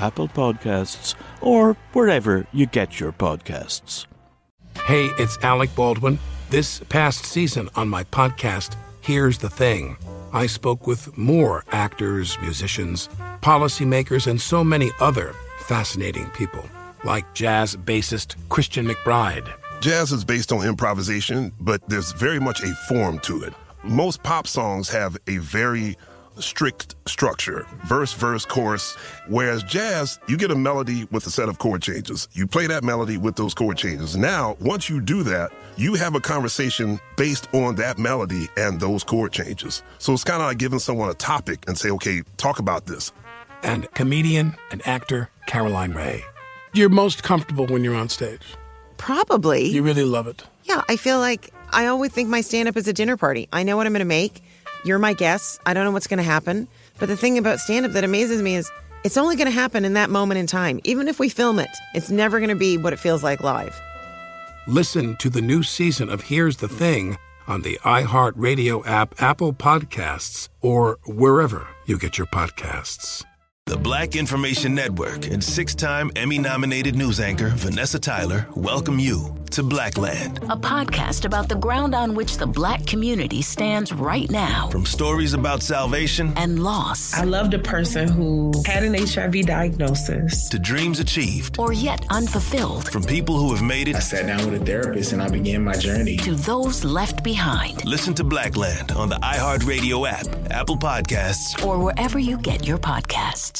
Apple Podcasts, or wherever you get your podcasts. Hey, it's Alec Baldwin. This past season on my podcast, Here's the Thing, I spoke with more actors, musicians, policymakers, and so many other fascinating people, like jazz bassist Christian McBride. Jazz is based on improvisation, but there's very much a form to it. Most pop songs have a very strict structure verse, verse, chorus. Whereas jazz, you get a melody with a set of chord changes. You play that melody with those chord changes. Now, once you do that, you have a conversation based on that melody and those chord changes. So it's kind of like giving someone a topic and say, okay, talk about this. And comedian and actor Caroline Rhea. You're most comfortable when you're on stage. Probably. You really love it. Yeah, I feel like I always think my stand up is a dinner party. I know what I'm going to make. You're my guest. I don't know what's going to happen. But the thing about stand up that amazes me is it's only going to happen in that moment in time. Even if we film it, it's never going to be what it feels like live. Listen to the new season of Here's the Thing on the iHeartRadio app, Apple Podcasts, or wherever you get your podcasts. The Black Information Network and six time Emmy nominated news anchor Vanessa Tyler welcome you to Blackland, a podcast about the ground on which the black community stands right now. From stories about salvation and loss. I loved a person who had an HIV diagnosis, to dreams achieved or yet unfulfilled. From people who have made it. I sat down with a therapist and I began my journey. To those left behind. Listen to Blackland on the iHeartRadio app, Apple Podcasts, or wherever you get your podcasts.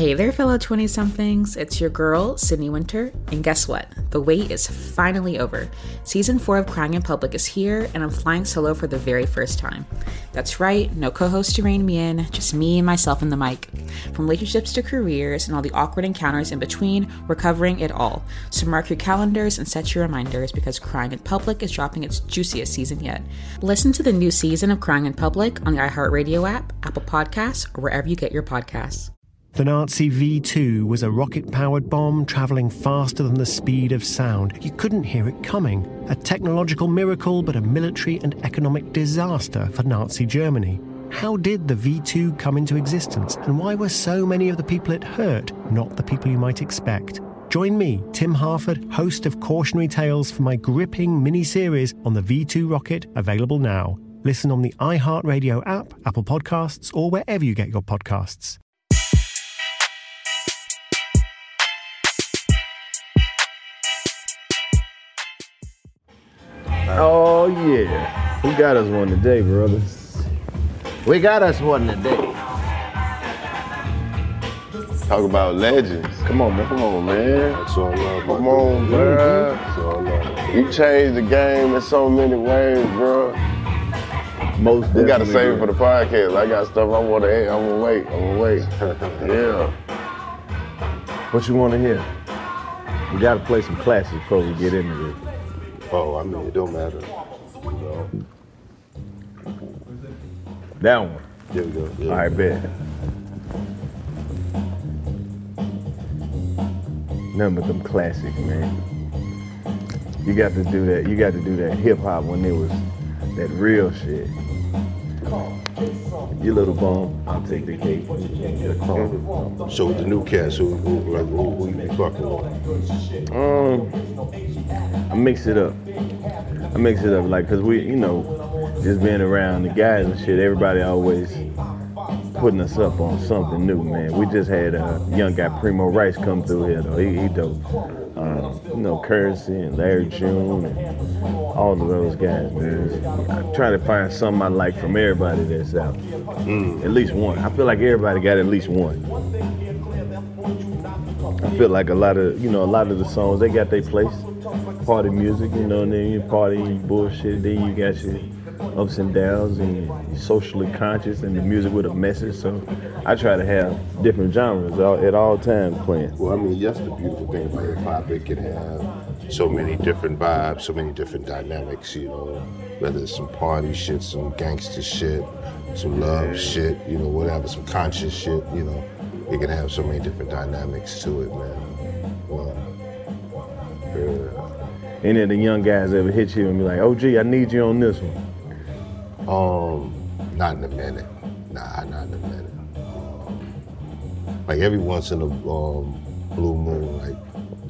Hey there, fellow 20 somethings. It's your girl, Sydney Winter. And guess what? The wait is finally over. Season 4 of Crying in Public is here, and I'm flying solo for the very first time. That's right, no co host to rein me in, just me and myself in the mic. From relationships to careers and all the awkward encounters in between, we're covering it all. So mark your calendars and set your reminders because Crying in Public is dropping its juiciest season yet. Listen to the new season of Crying in Public on the iHeartRadio app, Apple Podcasts, or wherever you get your podcasts. The Nazi V 2 was a rocket powered bomb travelling faster than the speed of sound. You couldn't hear it coming. A technological miracle, but a military and economic disaster for Nazi Germany. How did the V 2 come into existence, and why were so many of the people it hurt not the people you might expect? Join me, Tim Harford, host of Cautionary Tales, for my gripping mini series on the V 2 rocket, available now. Listen on the iHeartRadio app, Apple Podcasts, or wherever you get your podcasts. Oh yeah, we got us one today, brothers. We got us one today. Talk about legends. Come on, man. Come on, man. That's all love. Come on, bro. That's all love. You changed the game in so many ways, bro. Most We gotta save it for the podcast. I got stuff I wanna I'm gonna wait. I'm gonna wait. yeah. What you wanna hear? We gotta play some classics before we get into this. Oh, I mean, it don't matter. You know. That one. There we go. Yeah. All right, bet. None but them classics, man. You got to do that. You got to do that hip hop when it was that real shit. You little bum, I'll take the cake. So with the new cats, who who, like, who, who you be fucking with? Um, I mix it up. I mix it up, like, cause we, you know, just being around the guys and shit. Everybody always putting us up on something new, man. We just had a young guy, Premo Rice, come through here though. He, he dope. Um, you know, Currency and Larry June and all of those guys, man. I try to find something I like from everybody that's out. Mm. At least one. I feel like everybody got at least one. I feel like a lot of, you know, a lot of the songs they got their place. Party music, you know, and then you party, bullshit, then you got your ups and downs and socially conscious and the music with a message. So I try to have different genres at all times playing. Well, I mean, that's the beautiful thing about hip hop. It can have so many different vibes, so many different dynamics, you know, whether it's some party shit, some gangster shit, some love shit, you know, whatever, some conscious shit, you know. It can have so many different dynamics to it, man. Well, yeah. Any of the young guys ever hit you and be like, "Oh, gee, I need you on this one"? Um, not in a minute. Nah, not in a minute. Like every once in a um, blue moon, like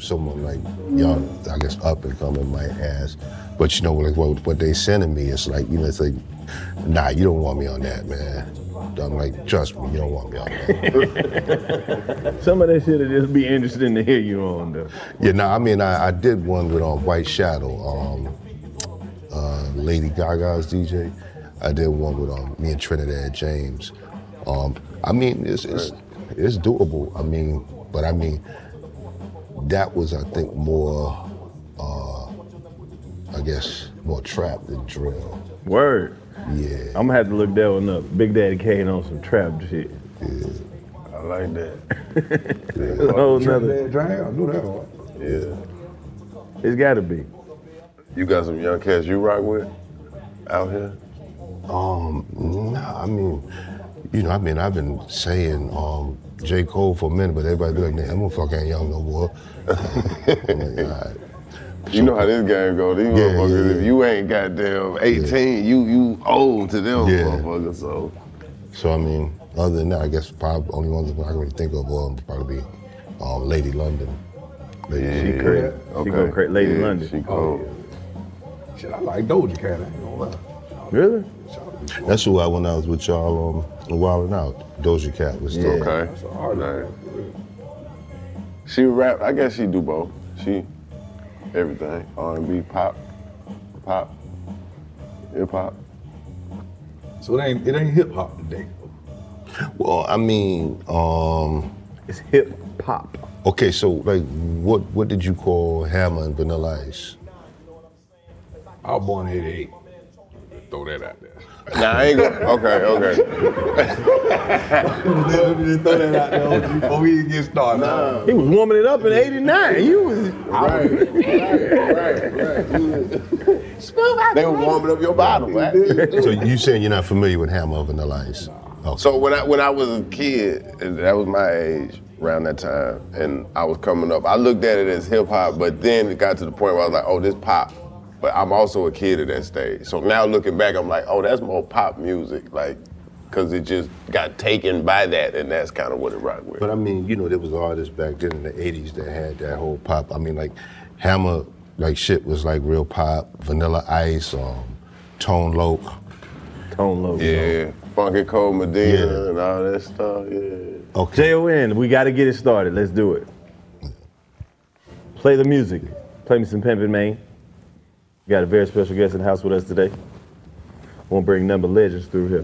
someone like young, I guess up and coming might ask. But you know, like what, what they sending me, it's like you know, it's like, nah, you don't want me on that, man. I'm like, trust me, you don't want me on that. Some of that shit would just be interesting to hear you on though. Yeah, no, I mean, I, I did one with um, White Shadow, um, uh, Lady Gaga's DJ. I did one with um, me and Trinidad James. Um, I mean, it's, it's it's doable. I mean, but I mean, that was I think more, uh, I guess, more trap than drill. Word. Yeah. I'm gonna have to look that one up. Big Daddy Kane on some trap shit. Yeah. I like that. That's a whole nother. Trinidad Drain, I knew that one. Yeah. It's gotta be. You got some young cats you rock with out here? Um, nah, I mean, you know, I mean, I've been saying um, J. Cole for a minute, but everybody be like, "Man, that motherfucker ain't young no more." Like, all right. You know how this game go. These Yeah, motherfuckers, yeah, if you ain't goddamn 18, you you old to them Yeah. motherfuckers. So So I mean, other than that, I guess probably only ones I can really think of will probably be um, Lady London. Lady Yeah. She crazy. She Okay. go crazy. Lady Yeah, London. she cold. Shit, I like Doja Cat. I ain't gonna lie. Really? That's who I when I was with y'all um, Wildin' Out. Doja Cat was still. Okay. That's a hard name. She rap. I guess she do both. She everything. R&B, pop, pop, hip hop. So it ain't it ain't hip hop today. Well, I mean, um, It's hip hop. okay, so like, what what did you call Hammer and Vanilla Ice? I was born in '88. Throw that out there. Nah, I ain't gonna. Okay, okay. Just throw that out there before we even get started. He was warming it up in '89. You was. Right, right, right. They were warming up your bottle, right? so you saying you're not familiar with Hammer and Vanilla Ice? Okay. So when I when I was a kid, that was my age around that time, and I was coming up, I looked at it as hip hop, but then it got to the point where I was like, oh, this pop. But I'm also a kid at that stage. So now looking back, I'm like, oh, that's more pop music, like, cause it just got taken by that, and that's kind of what it rocked with. But I mean, you know, there was artists back then in the '80s that had that whole pop. I mean, like Hammer, like shit was like real pop. Vanilla Ice, um, Tone Loc. Tone Loc. Yeah, Funky Cold Medina Yeah. and all that stuff. Yeah. Okay. J-O-N, we got to get it started. Let's do it. Play the music. Play me some Pimpin' Man. We got a very special guest in the house with us today. We'll bring number legends through here.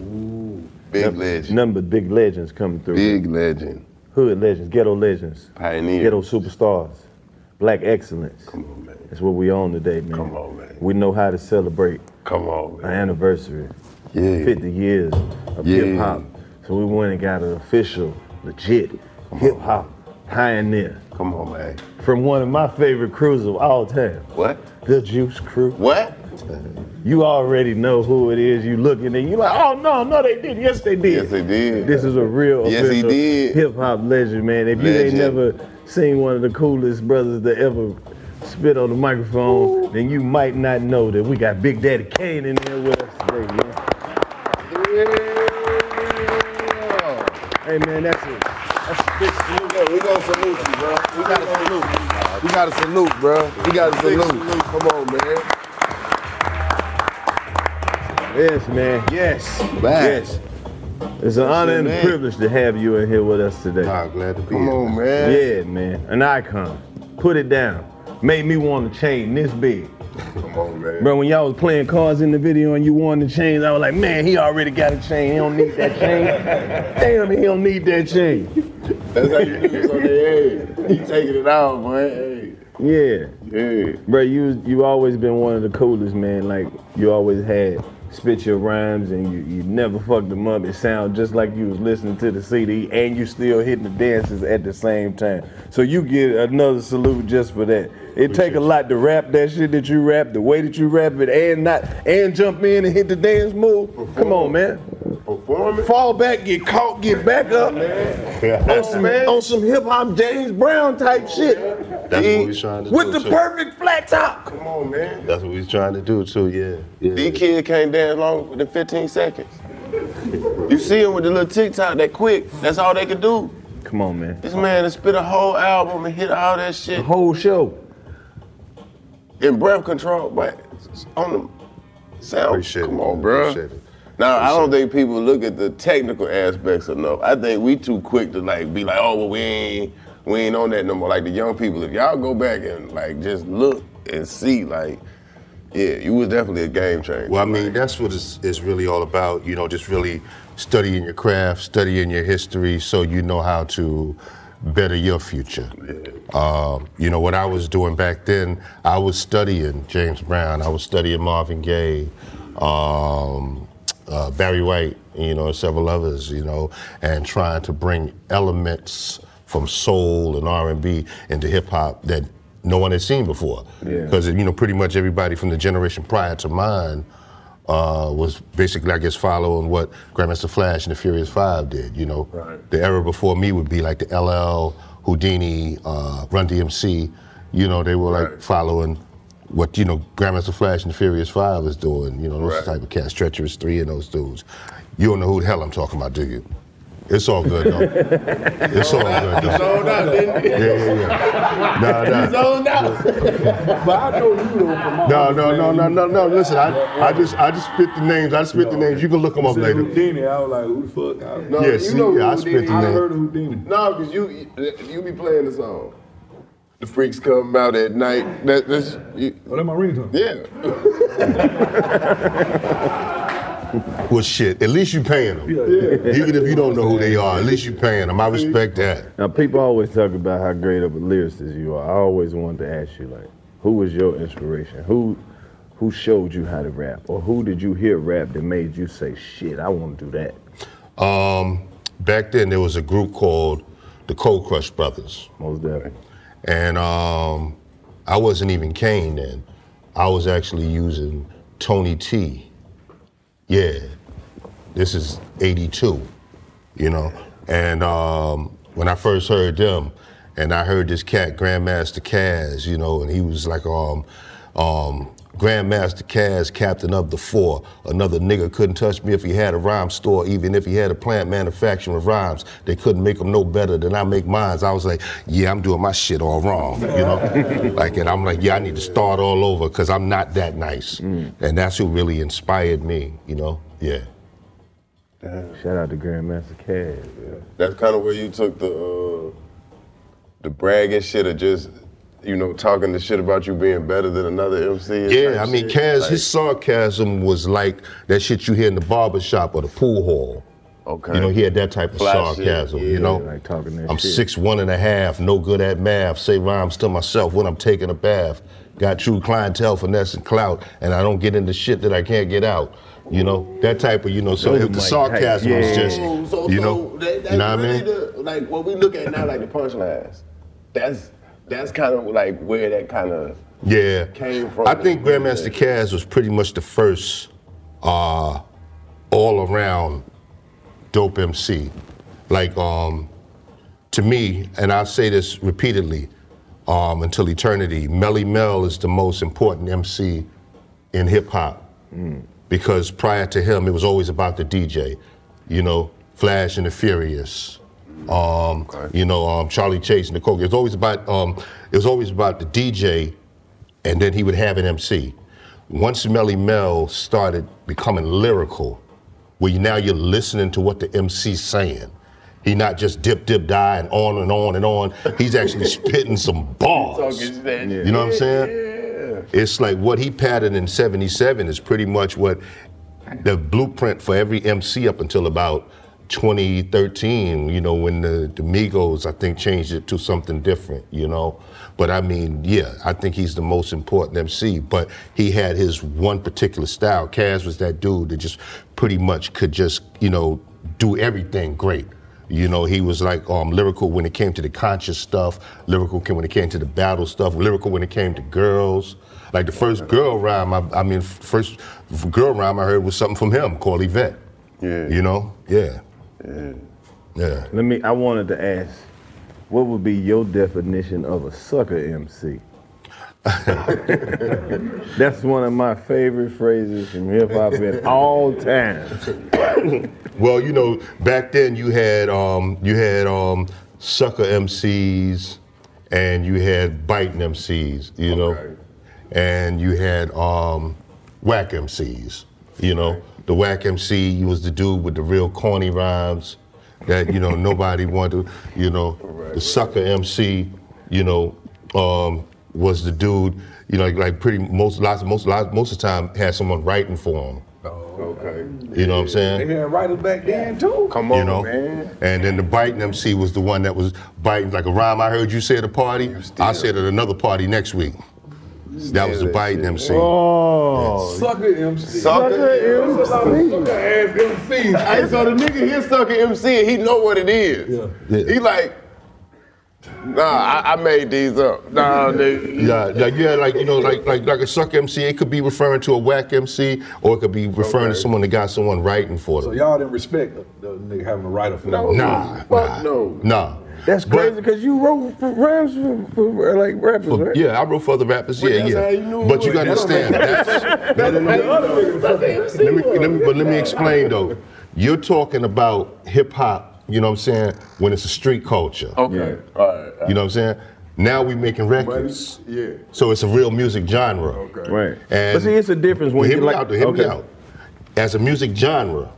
Big Num- legend. Number big legends coming through. Big legend. Hood legends, ghetto legends, Pioneer. ghetto superstars, black excellence. Come on, man. That's what we on today, man. Come on, man. We know how to celebrate Come on, our anniversary. Yeah. 50 years of Yeah. hip hop. So we went and got an official, legit hip hop pioneer Come on, man. from one of my favorite crews of all time, What? the Juice Crew. What? You already know who it is. You looking and you like, oh no, no, they didn't. Yes, they did. Yes, they did. This is a real Yes, he did. hip hop legend, man. If you ain't never seen one of the coolest brothers to ever spit on the microphone, then you might not know that we got Big Daddy Kane in there with us today, man. Hey man, that's it. That's a big salute. Yeah, we gonna salute you, bro. We gotta salute. We gotta salute, bro. We gotta salute. Come on, man. Yes, man. Yes. Back. Yes. It's an honor and a privilege to have you in here with us today. I'm glad to be Come here. on, man. Yeah, man. An icon. Put it down. Made me want to chain this big. Come on, man. Bro, when y'all was playing cards in the video and you won the chains, I was like, man, he already got a chain. He don't need that chain. Damn, he don't need that chain. That's how you do this on the head. You taking it out, boy. Hey. Yeah. Yeah. Bro, you you always been one of the coolest, man. Like you always had spit your rhymes and you, you never fucked them up. It sound just like you was listening to the CD and you still hitting the dances at the same time. So you get another salute just for that. It take a lot to rap that shit that you rap, the way that you rap it, and not and jump in and hit the dance move. Come on, man. Performing. Fall back, get caught, get back up. on some, on some hip hop James Brown type shit. That's what we trying to With do. the too. perfect flat top. Come on, man. That's what we trying to do too. Yeah. yeah. These kids can't dance longer than 15 seconds. You see them with the little TikTok that quick. That's all they can do. Come on, man. This man has spit a whole album and hit all that shit. The whole show. In breath control, but on the sound. Appreciate Come it, on, bro. Appreciate. Now I don't think people look at the technical aspects enough. I think we too quick to like be like, oh well we ain't we ain't on that no more. Like the young people, if y'all go back and like just look and see, like, yeah, you was definitely a game changer. Well, I mean, that's what it's, it's really all about. You know, just really studying your craft, studying your history, so you know how to better your future. Um, you know, what I was doing back then, I was studying James Brown, I was studying Marvin Gaye, um, uh, Barry White, you know, several others, you know, and trying to bring elements from soul and R&B into hip hop that no one had seen before. Yeah. Because you know, pretty much everybody from the generation prior to mine uh, was basically, I guess, following what Grandmaster Flash and the Furious Five did. You know, Right. the era before me would be like the LL, Whodini, uh, Run DMC. You know, they were like following what you know Grandmaster Flash and the Furious Five was doing. You know, those Right. type of cats, Treacherous Three, and those dudes. You don't know who the hell I'm talking about, do you? It's all good though. it's all good You though. zoned out, didn't you? Yeah, yeah, yeah. Nah, nah. You zoned out. But I know you know from my No, no, no, no, no, no. Listen, I, I just, I just spit the names. I just spit the names. You can look them You up said later. Whodini, I was like, who the fuck? I, No, Yeah, you see, know yeah, I spit Whodini the I heard of Whodini. No, because you you be playing the song. The freaks come out at night. That, that's you, Oh, that my ringtone. yeah. Well, shit. At least you're paying them. Even if you don't know who they are, at least you're paying them. I respect that. Now, people always talk about how great of a lyricist you are. I always wanted to ask you, like, who was your inspiration? Who, who showed you how to rap, or who did you hear rap that made you say, "Shit, I want to do that"? Um, back then, there was a group called the Cold Crush Brothers. Most definitely. And um, I wasn't even Kane then. I was actually using Tony T. Yeah, this is 82, you know. And um, when I first heard them, and I heard this cat, Grandmaster Caz, you know, and he was like, um, um, Grandmaster Caz, captain of the four. Another nigga couldn't touch me if he had a rhyme store, even if he had a plant manufacturing of rhymes. They couldn't make them no better than I make mine. I was like, yeah, I'm doing my shit all wrong, you know? like, and I'm like, yeah, I need to start all over because I'm not that nice. And that's who really inspired me, you know? Yeah. Shout out to Grandmaster Caz. Yeah. That's kind of where you took the uh, the bragging shit of just you know talking the shit about you being better than another MC. Yeah, I mean, shit. Caz, Like, his sarcasm was like that shit you hear in the barber shop or the pool hall. Okay. You know, he had that type of Fly shit, sarcasm, you know? like talking that I'm shit. six one and a half, no good at math, say rhymes to myself when I'm taking a bath. Got true clientele, finesse, and clout, and I don't get into shit that I can't get out. You know, that type of, you know, so Those if are the my type, sarcasm was just, So, so, you so know, that, that's you know what I mean? the, like what we look at now, like the punchlines. That's that's kind of like where that kind of Yeah. came from. I think Grandmaster Caz was pretty much the first uh, all around dope MC. Like, um, to me, and I'll say this repeatedly um, until eternity, Melle Mel is the most important MC in hip hop. Because prior to him, it was always about the DJ. You know, Flash and the Furious. Um, You know, um, Charlie Chase and the Coke. It was always about um, it was always about the DJ and then he would have an MC. Once Melle Mel started becoming lyrical, where you, now you're listening to what the MC's saying. He not just dip, dip, die, and on and on and on. He's actually spitting some bars. You know what I'm saying? It's like what he patterned in 77 is pretty much what the blueprint for every MC up until about 2013, you know, when the, the Migos, I think, changed it to something different, you know. But I mean, yeah, I think he's the most important MC. But he had his one particular style. Caz was that dude that just pretty much could just, you know, do everything great. You know, he was like um, lyrical when it came to the conscious stuff, lyrical when it came to the battle stuff, lyrical when it came to girls. Like the first girl rhyme, I, I mean, first girl rhyme I heard was something from him called Yvette. Yeah. You know? Yeah. Yeah. Yeah. Let me. I wanted to ask, what would be your definition of a sucker MC? That's one of my favorite phrases from hip hop in all time. well, you know, back then you had um, you had um, sucker MCs and you had biting MCs, you know, and you had um, whack MCs. You know, the whack MC was the dude with the real corny rhymes that you know nobody wanted. You know, the sucker MC, you know, um, was the dude. You know, like, like pretty most lots most lots, most of the time had someone writing for him. Okay. You know what I'm saying? They had writers back then too. Come you know? And then the biting MC was the one that was biting like a rhyme I heard you say at a party. I said at another party next week. That was the biting MC. Oh. Sucker MC. Sucker MC. Sucker ass MC. Hey, so the nigga here sucker MC and he know what it is. He like, nah, I, I made these up. Nah, nigga. Yeah, like yeah, like you know, like like like a suck MC. It could be referring to a whack MC, or it could be referring to someone that got someone writing for them. So y'all didn't respect the, the nigga having a writer for No. them. Nah, Fuck no. nah. That's crazy because you wrote for rhymes for, for like rappers, For- right? yeah, I wrote for other rappers. But Yeah, yeah. you but you gotta understand. That's, no, no, no, no. Let me, let me, but let me explain though. You're talking about hip hop. You know what I'm saying? When it's a street culture. Okay. All right. You know what I'm saying? Now we making records. Yeah. So it's a real music genre. Okay. Right. And but see, it's a difference when Well, you hear me like. out. though, Hear me okay. out. As a music genre,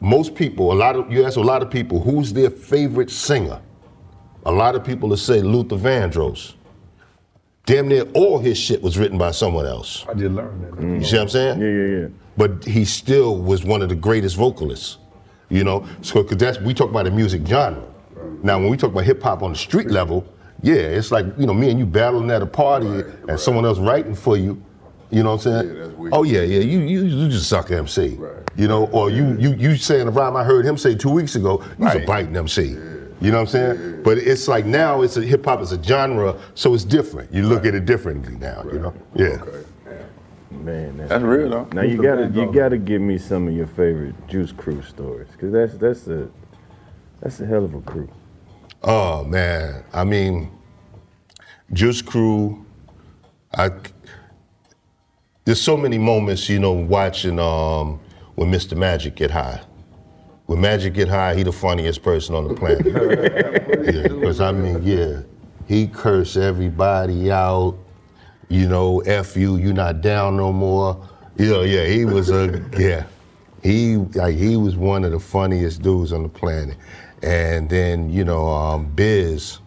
most people, a lot of you ask a lot of people, who's their favorite singer? A lot of people will say Luther Vandross. Damn near all his shit was written by someone else. I did learn that. You see what I'm saying? Yeah, yeah, yeah. But he still was one of the greatest vocalists. You know, so because that's we talk about the music genre. Now, when we talk about hip hop on the street level, yeah, it's like you know me and you battling at a party and someone else writing for you. You know what I'm saying? Yeah, that's weird. oh yeah, yeah, you you you just suck MC. You know, or you you you saying a rhyme I heard him say two weeks ago. You's a biting MC. You know what I'm saying? But it's like now it's a hip hop is a genre, so it's different. You look at it differently now. You know? Yeah. Man, that's, That's real though. Now you Luther gotta you gotta give me some of your favorite Juice Crew stories, cause that's that's a that's a hell of a crew. Oh man, I mean, Juice Crew. I there's so many moments, you know, watching um, when Mr. Magic get high. When Magic get high, he the funniest person on the planet. yeah, because I mean, yeah, he curse everybody out. You know, f you, you not down no more. You know, yeah, he was a yeah. He like he was one of the funniest dudes on the planet. And then you know, um, Biz,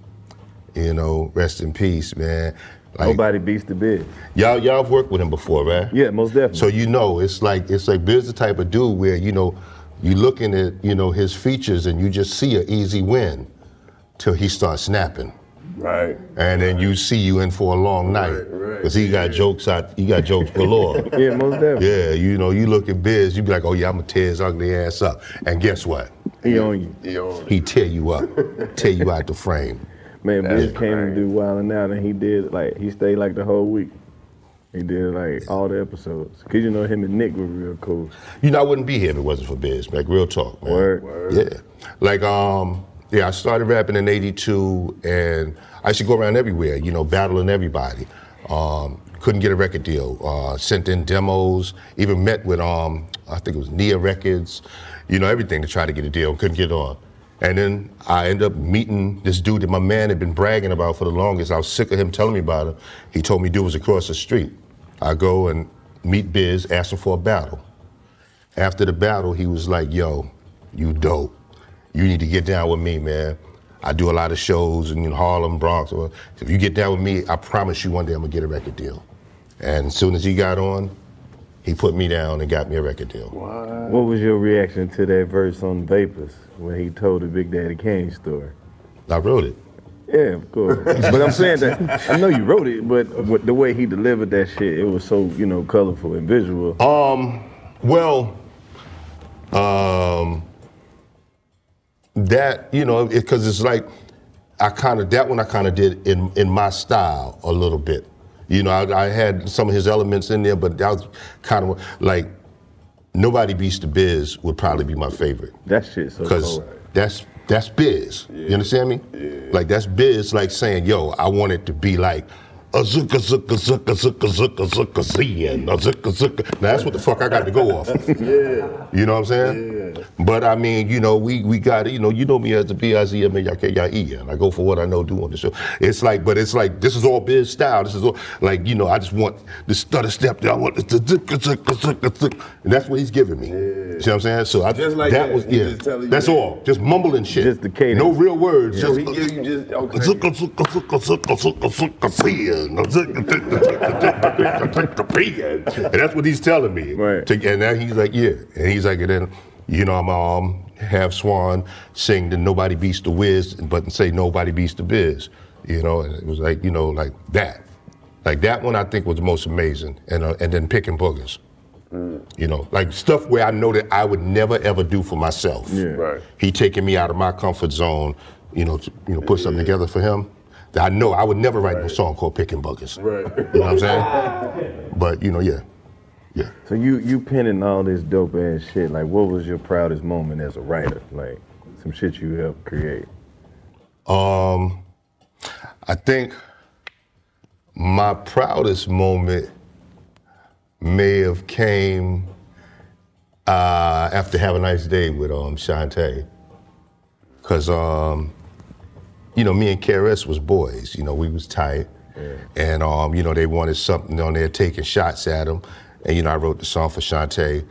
you know, rest in peace, man. Like, Nobody beats the bid. Y'all, y'all have worked with him before, right? Yeah, most definitely. So you know, it's like it's like Biz the type of dude where you know, you looking at you know his features and you just see an easy win, till he starts snapping, Right. and then you see you in for a long night right. because he got jokes out, he got jokes galore. yeah, most definitely. Yeah, you know, you look at Biz, you be like, oh yeah, I'm gonna tear his ugly ass up, and guess what? He on you. He on. He tear you up, tear you out the frame. Man, That's Biz came right. to do Wildin' Out and he did like he stayed like the whole week. He did like all the episodes. Cause you know him and Nick were real cool. You know, I wouldn't be here if it wasn't for Biz, like real talk, man. Word. Yeah. Like, um, yeah, I started rapping in 82 and I used to go around everywhere, you know, battling everybody. Um, couldn't get a record deal. Uh, sent in demos, even met with, um, I think it was Nia Records, you know, everything to try to get a deal. Couldn't get on. And then I end up meeting this dude that my man had been bragging about for the longest. I was sick of him telling me about him. He told me dude was across the street. I go and meet Biz, ask him for a battle. After the battle, he was like, yo, you dope. You need to get down with me, man. I do a lot of shows in Harlem, Bronx. If you get down with me, I promise you one day I'm gonna get a record deal. And as soon as he got on, he put me down and got me a record deal. What was your reaction to that verse on Vapors when he told the Big Daddy Kane story? I wrote it. Yeah, of course. but I'm saying that I know you wrote it, but the way he delivered that shit, it was so you know colorful and visual. Um, well, um, that you know, because it's like I kind of that one I kind of did in in my style a little bit. You know, I, I had some of his elements in there, but that was kind of like nobody beats the biz would probably be my favorite. That shit so because cold. that's that's biz. You understand me? Like that's biz, like saying, "Yo, I want it to be like." A zucka zucka zucka zucka zucka zucka seeing a zucka zucka. Now that's what the fuck I got to go off. Yeah. You know what I'm saying? But I mean, you know, we we got you know, you know me as the B I Z M A Y K Y E, and I go for what I know do on the show. It's like, but it's like this is all biz style. This is all like you know, I just want the stutter step. I want the and that's what he's giving me. See what I'm saying? So I, Just like that that. was He yeah. just you That's that. all. Just mumbling shit. Just the cadence. No real words. So just he give you just okay. And that's what he's telling me. Right. And now he's like, yeah. And he's like, and then, you know, I'm um, have Swan sing the Nobody Beats the Wiz, but say Nobody Beats the Biz. You know, and it was like, you know, like that. Like that one I think was the most amazing. And, uh, and then Picking Boogers. You know, like stuff where I know that I would never ever do for myself. Yeah. Right. He taking me out of my comfort zone, you know, to, you know, put something together for him. That I know I would never write a song called Picking Buckets. Right. You know what I'm saying? But you know, yeah. So you you penning all this dope ass shit. Like, what was your proudest moment as a writer? Like, some shit you helped create. Um, I think my proudest moment may have came uh, after Have a Nice Day with um, Shanté. Cause um, you know, me and KRS was boys. You know, we was tight, and um, you know, they wanted something on there taking shots at him, and you know, I wrote the song for Shanté,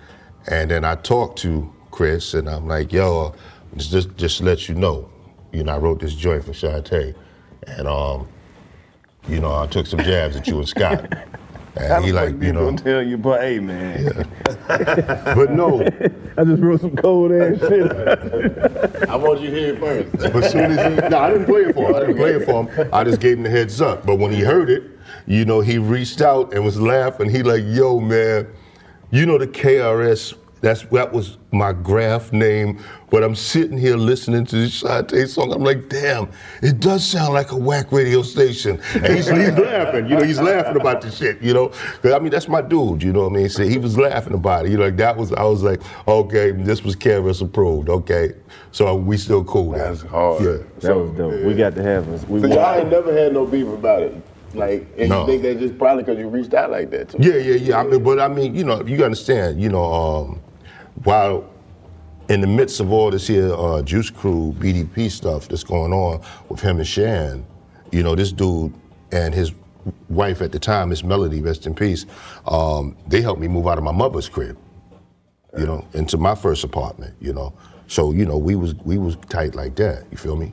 and then I talked to Chris, and I'm like, yo, just just to let you know, you know, I wrote this joint for Shanté, and um, you know, I took some jabs at you and Scott, and he like, you know, gonna tell you, but hey man. but no, I just wrote some cold ass shit. I want you to hear it first. But soon as he, no, I didn't play it for him. I didn't play it for him. I just gave him the heads up. But when he heard it, you know, he reached out and was laughing. He like, yo, man, you know the KRS. That's that was my graph name. But I'm sitting here listening to this Shanté song. I'm like, damn, it does sound like a whack radio station. And he's, he's laughing. You know, he's laughing about the shit. You know, 'Cause, I mean, that's my dude. You know what I mean? So he was laughing about it. You know, like that was. I was like, okay, this was KRS approved. Okay, so uh, we still cool. That's hard. Yeah. That was dope. We got to have us. We So y'all ain't never had no beef about it. Like, and No. you think that's just probably because you reached out like that too. Yeah, yeah, yeah. I mean, but I mean, you know, you understand, you know, um, while in the midst of all this here uh, Juice Crew BDP stuff that's going on with him and Shan, you know, this dude and his wife at the time, Miss Melody, rest in peace, um, they helped me move out of my mother's crib, you know, into my first apartment, you know. So, you know, we was we was tight like that, you feel me?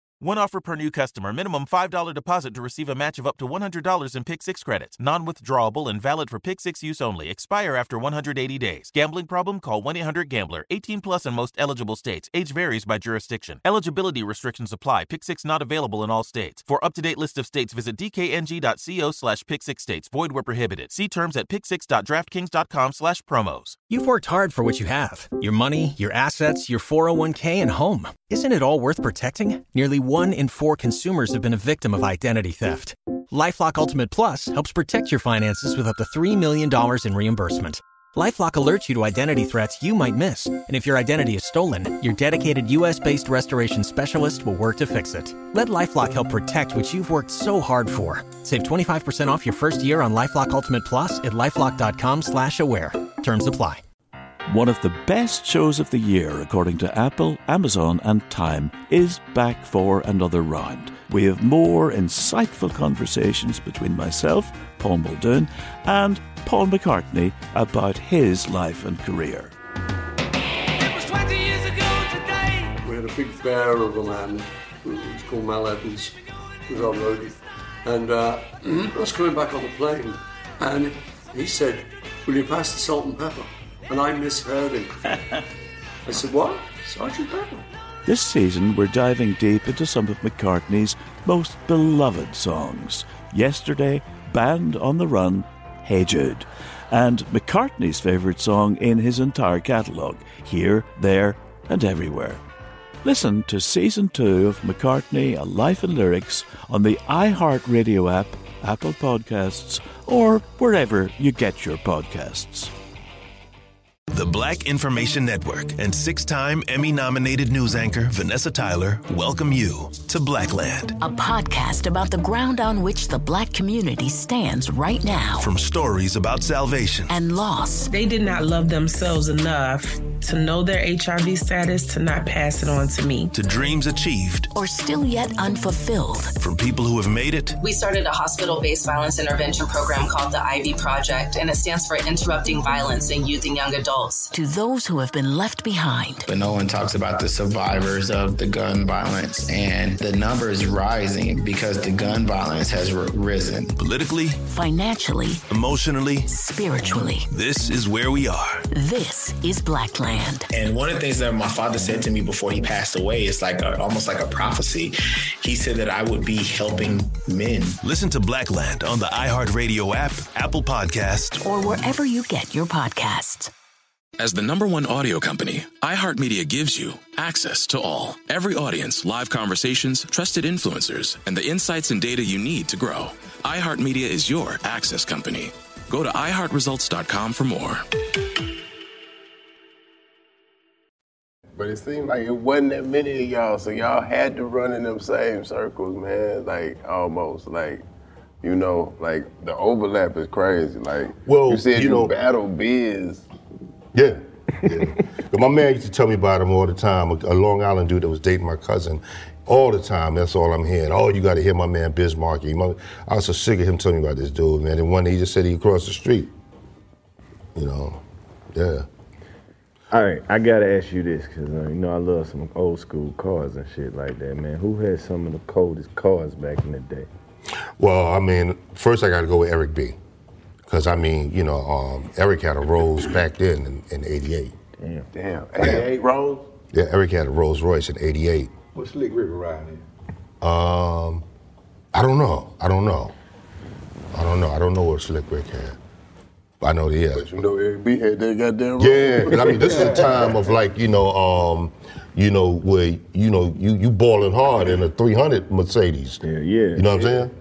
One offer per new customer. Minimum $5 deposit to receive a match of up to $100 in Pick 6 credits. Non withdrawable and valid for Pick 6 use only. Expire after 180 days. Gambling problem? Call 1 800 Gambler. 18 plus in most eligible states. Age varies by jurisdiction. Eligibility restrictions apply. Pick 6 not available in all states. For up to date list of states, visit dkng.co slash pick 6 states. Void where prohibited. See terms at pick6.draftkings.com slash promos. You've worked hard for what you have your money, your assets, your 401k, and home. Isn't it all worth protecting? Nearly one in four consumers have been a victim of identity theft. Lifelock Ultimate Plus helps protect your finances with up to $3 million in reimbursement. Lifelock alerts you to identity threats you might miss. And if your identity is stolen, your dedicated US based restoration specialist will work to fix it. Let Lifelock help protect what you've worked so hard for. Save 25% off your first year on Lifelock Ultimate Plus at lifelock.com slash aware. Terms apply. One of the best shows of the year, according to Apple, Amazon, and Time, is back for another round. We have more insightful conversations between myself, Paul Muldoon, and Paul McCartney about his life and career. It was twenty years ago today. We had a big bear of a man who was called Mal Evans, who was our roadie. And uh, I was coming back on the plane, and he said, Will you pass the salt and pepper? And I misheard him. I said, What? Sergeant Pepper? This season, we're diving deep into some of McCartney's most beloved songs. Yesterday, Band on the Run, Hey Jude, and McCartney's favourite song in his entire catalogue, Here, There, and Everywhere. Listen to Season 2 of McCartney, A Life in Lyrics on the iHeartRadio app, Apple Podcasts, or wherever you get your podcasts. The Black Information Network and six time Emmy nominated news anchor Vanessa Tyler welcome you to Blackland. A podcast about the ground on which the black community stands right now. From stories about salvation and loss. They did not love themselves enough to know their HIV status to not pass it on to me. To dreams achieved. Or still yet unfulfilled. From people who have made it. We started a hospital based violence intervention program called the Ivy Project, and it stands for Interrupting Violence in Youth and Young Adults. To those who have been left behind. But no one talks about the survivors of the gun violence, and the number is rising because the gun violence has r- risen. Politically, financially, emotionally, spiritually. This is where we are. This is Blackland. And one of the things that my father said to me before he passed away is like a, almost like a prophecy. He said that I would be helping men. Listen to Blackland on the iHeartRadio app, Apple Podcasts, or wherever you get your podcasts. As the number one audio company, iHeartMedia gives you access to all. Every audience, live conversations, trusted influencers, and the insights and data you need to grow. iHeartMedia is your access company. Go to iHeartResults.com for more. But it seemed like it wasn't that many of y'all, so y'all had to run in them same circles, man. Like almost, like you know, like the overlap is crazy. Like well, you said, you, know, battle Biz. Yeah. yeah. my man used to tell me about him all the time. A, a Long Island dude that was dating my cousin. All the time, that's all I'm hearing. Oh, you got to hear my man Biz Markie. My, I was so sick of him telling me about this dude, man. And one day he just said he crossed the street. You know, yeah. All right, I gotta ask you this because uh, you know I love some old school cars and shit like that, man. Who had some of the coldest cars back in the day? Well, I mean, first I got to go with Eric B. Because, I mean, you know, um, Eric had a Rolls back then in, in 88. Damn. Damn. 88 Rolls? Yeah, Eric had a Rolls Royce in 88. What Slick Rick riding in? Um, I don't know. I don't know. I don't know. I don't know what Slick Rick had. I know he had. But you know Eric B had that goddamn Yeah, but I mean, this is a time of like, you know, um, you know, where, you know, you, you balling hard in a 300 Mercedes. Yeah, yeah. You know what I'm saying?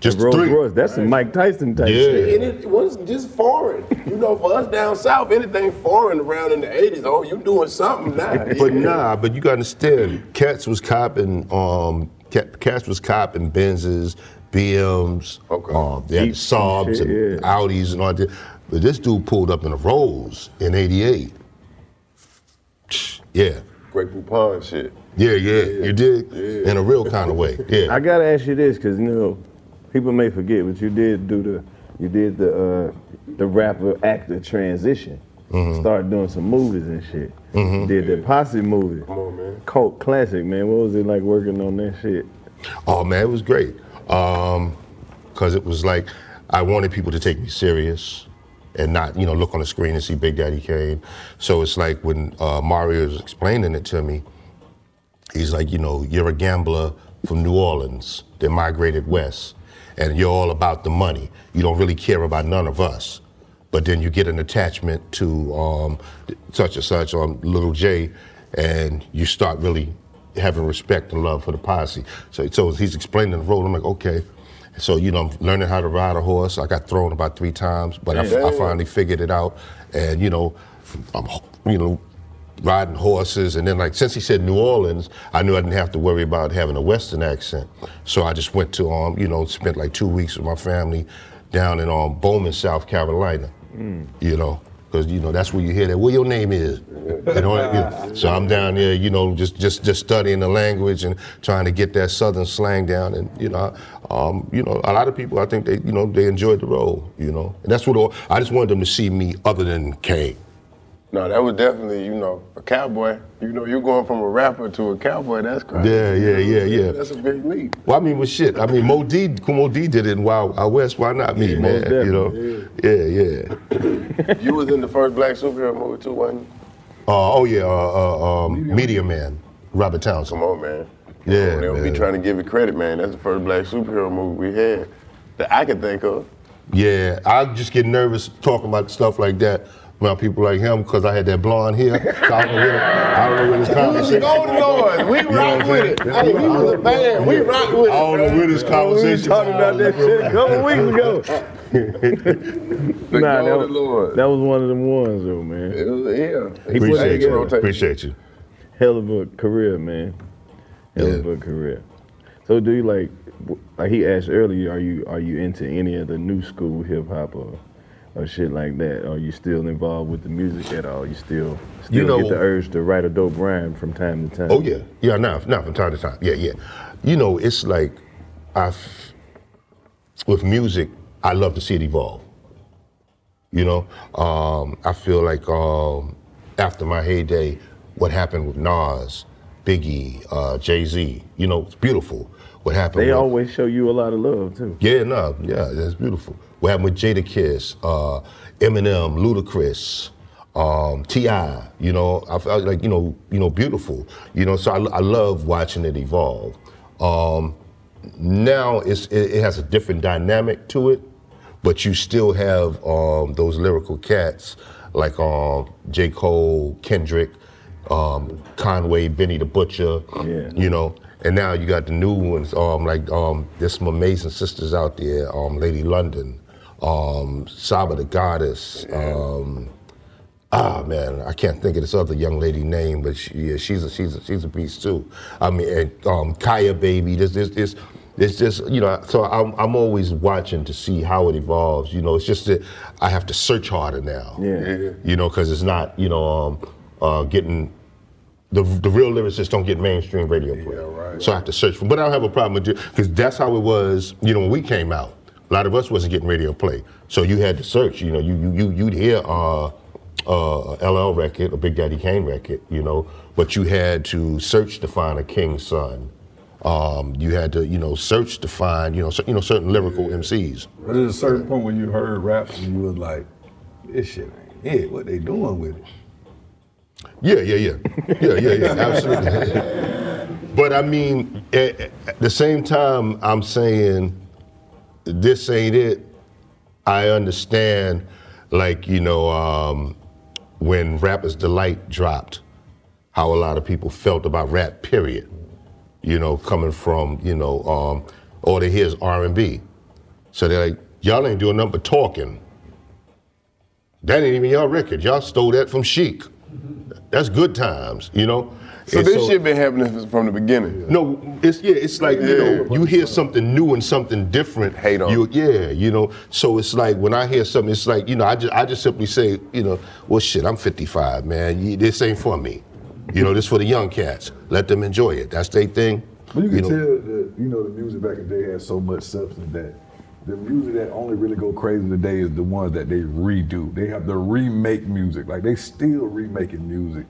Just Rolls three. Royce, that's some Mike Tyson type Yeah. shit. And it wasn't just foreign. You know, for us down south, anything foreign around in the 80s, oh, you doing something now. But nah, but you got to understand, Cats was copping, um, Cat- Cats was copping Benzes, BMs, okay. um, they had Jeeps Saabs and and shit, Audis and all that. But this dude pulled up in a Rolls in '88. Yeah. Grey Poupon shit. Yeah, yeah, you did in a real kind of way. Yeah. I gotta ask you this because you know people may forget, but you did do the you did the uh, the rapper actor transition. Mhm. Started doing some movies and shit. Mhm. Did the Posse movie. Come on, man. Cult classic, man. What was it like working on that shit? Oh man, it was great. Um, cause it was like I wanted people to take me serious and not, you know, look on the screen and see Big Daddy Kane. So it's like when uh, Mario was explaining it to me, he's like, you know, you're a gambler from New Orleans that migrated west, and you're all about the money. You don't really care about none of us. But then you get an attachment to um, such and such on Little J, and you start really having respect and love for the posse. So, so he's explaining the role. I'm like, okay. So you know, I'm learning how to ride a horse. I got thrown about three times, but I, I finally figured it out. And you know, I'm you know riding horses, and then like since he said New Orleans, I knew I didn't have to worry about having a Western accent. So I just went to um, you know, spent like two weeks with my family down in um, Bowman, South Carolina. You know, because you know that's where you hear that. What your name is? You know, you know, so I'm down there, you know, just just just studying the language and trying to get that Southern slang down. And you know, um, you know, a lot of people, I think they, you know, they enjoyed the role. You know, and that's what all, I just wanted them to see me other than Kane. No, that was definitely, you know, a cowboy. You know, you're going from a rapper to a cowboy. That's crazy. Yeah, yeah, yeah, yeah. That's a big leap. Well, I mean, with shit. I mean, Moe Dee, Kumo D did it in Wild, Wild West. Why not me, Yeah, man? You know? Yeah, yeah. you was in the first black superhero movie too, wasn't you? Uh, oh yeah, uh, uh, um, Meteor Man, Robert Townsend. Come on, man. Yeah, They'll be trying to give it credit, man. That's the first black superhero movie we had that I can think of. Yeah, I just get nervous talking about stuff like that around people like him because I had that blonde hair. So I don't know where, I don't know where this conversation. Golden Lord, we You rock with it. Hey, we was a band. We rock with it. I don't know where this conversation. talking about that shit a couple weeks ago. nah, that was, Lord. that was one of them ones though, man. It was, yeah. He Appreciate you. Appreciate you. hell of a career, man. Hell of a career. So do you like like he asked earlier, are you are you into any of the new school hip hop or or shit like that? Are you still involved with the music at all? You still still You know- get the urge to write a dope rhyme from time to time? Oh yeah, yeah. Now, now from time to time. Yeah, yeah. You know, it's like I've with music. I love to see it evolve. You know, um, I feel like um, after my heyday, what happened with Nas, Biggie, uh, Jay Z. You know, it's beautiful. What happened? They with, always show you a lot of love too. Yeah, no, yeah, that's beautiful. What happened with Jadakiss, uh, Eminem, Ludacris, um, Ti? You know, I felt like you know, you know, beautiful. You know, so I, I love watching it evolve. Um, now it's it, it has a different dynamic to it, but you still have um, those lyrical cats like um, J. Cole, Kendrick, um, Conway, Benny the Butcher. Yeah. You know, and now you got the new ones. Um, like um, there's some amazing sisters out there. Um, Lady London, um, Saba the Goddess. Um, ah man, I can't think of this other young lady name, but she, yeah, she's a she's a she's a beast too. I mean, and, um, Kaya Baby. This this this. It's just you know, so I'm I'm always watching to see how it evolves. You know, it's just that I have to search harder now. Yeah. You know, because it's not you know um, uh, getting the the real lyricists don't get mainstream radio play. Yeah, right. So I have to search for. But I don't have a problem with it because that's how it was. You know, when we came out, a lot of us wasn't getting radio play. So you had to search. You know, you you you you'd hear uh, uh, LL record, a Big Daddy Kane record. You know, but you had to search to find a King's Son. Um, you had to, you know, search to find, you know, cer- you know, certain lyrical MCs. But there's a certain point when you heard raps and you was like, this shit ain't it. What they doing with it? Yeah, yeah, yeah, yeah, yeah, yeah, absolutely. but I mean, at, at the same time, I'm saying this ain't it. I understand, like you know, um, when Rappers Delight dropped, how a lot of people felt about rap. Period. You know, coming from you know, um, all they hear is R&B, so they're like, y'all ain't doing nothing but talking. That ain't even y'all record. Y'all stole that from Chic. That's good times, you know. So And this shit been happening from the beginning. No, it's yeah, it's like you know, you hear something new and something different. Hate on. You, yeah, you know. So it's like when I hear something, it's like you know, I just I just simply say, you know, well, shit, I'm 55, man. You, this ain't for me. You know, this for the young cats. Let them enjoy it. That's their thing. But you can know. tell that you know the music back in the day had so much substance that the music that only really go crazy today is the ones that they redo. They have to remake music. Like they still remaking music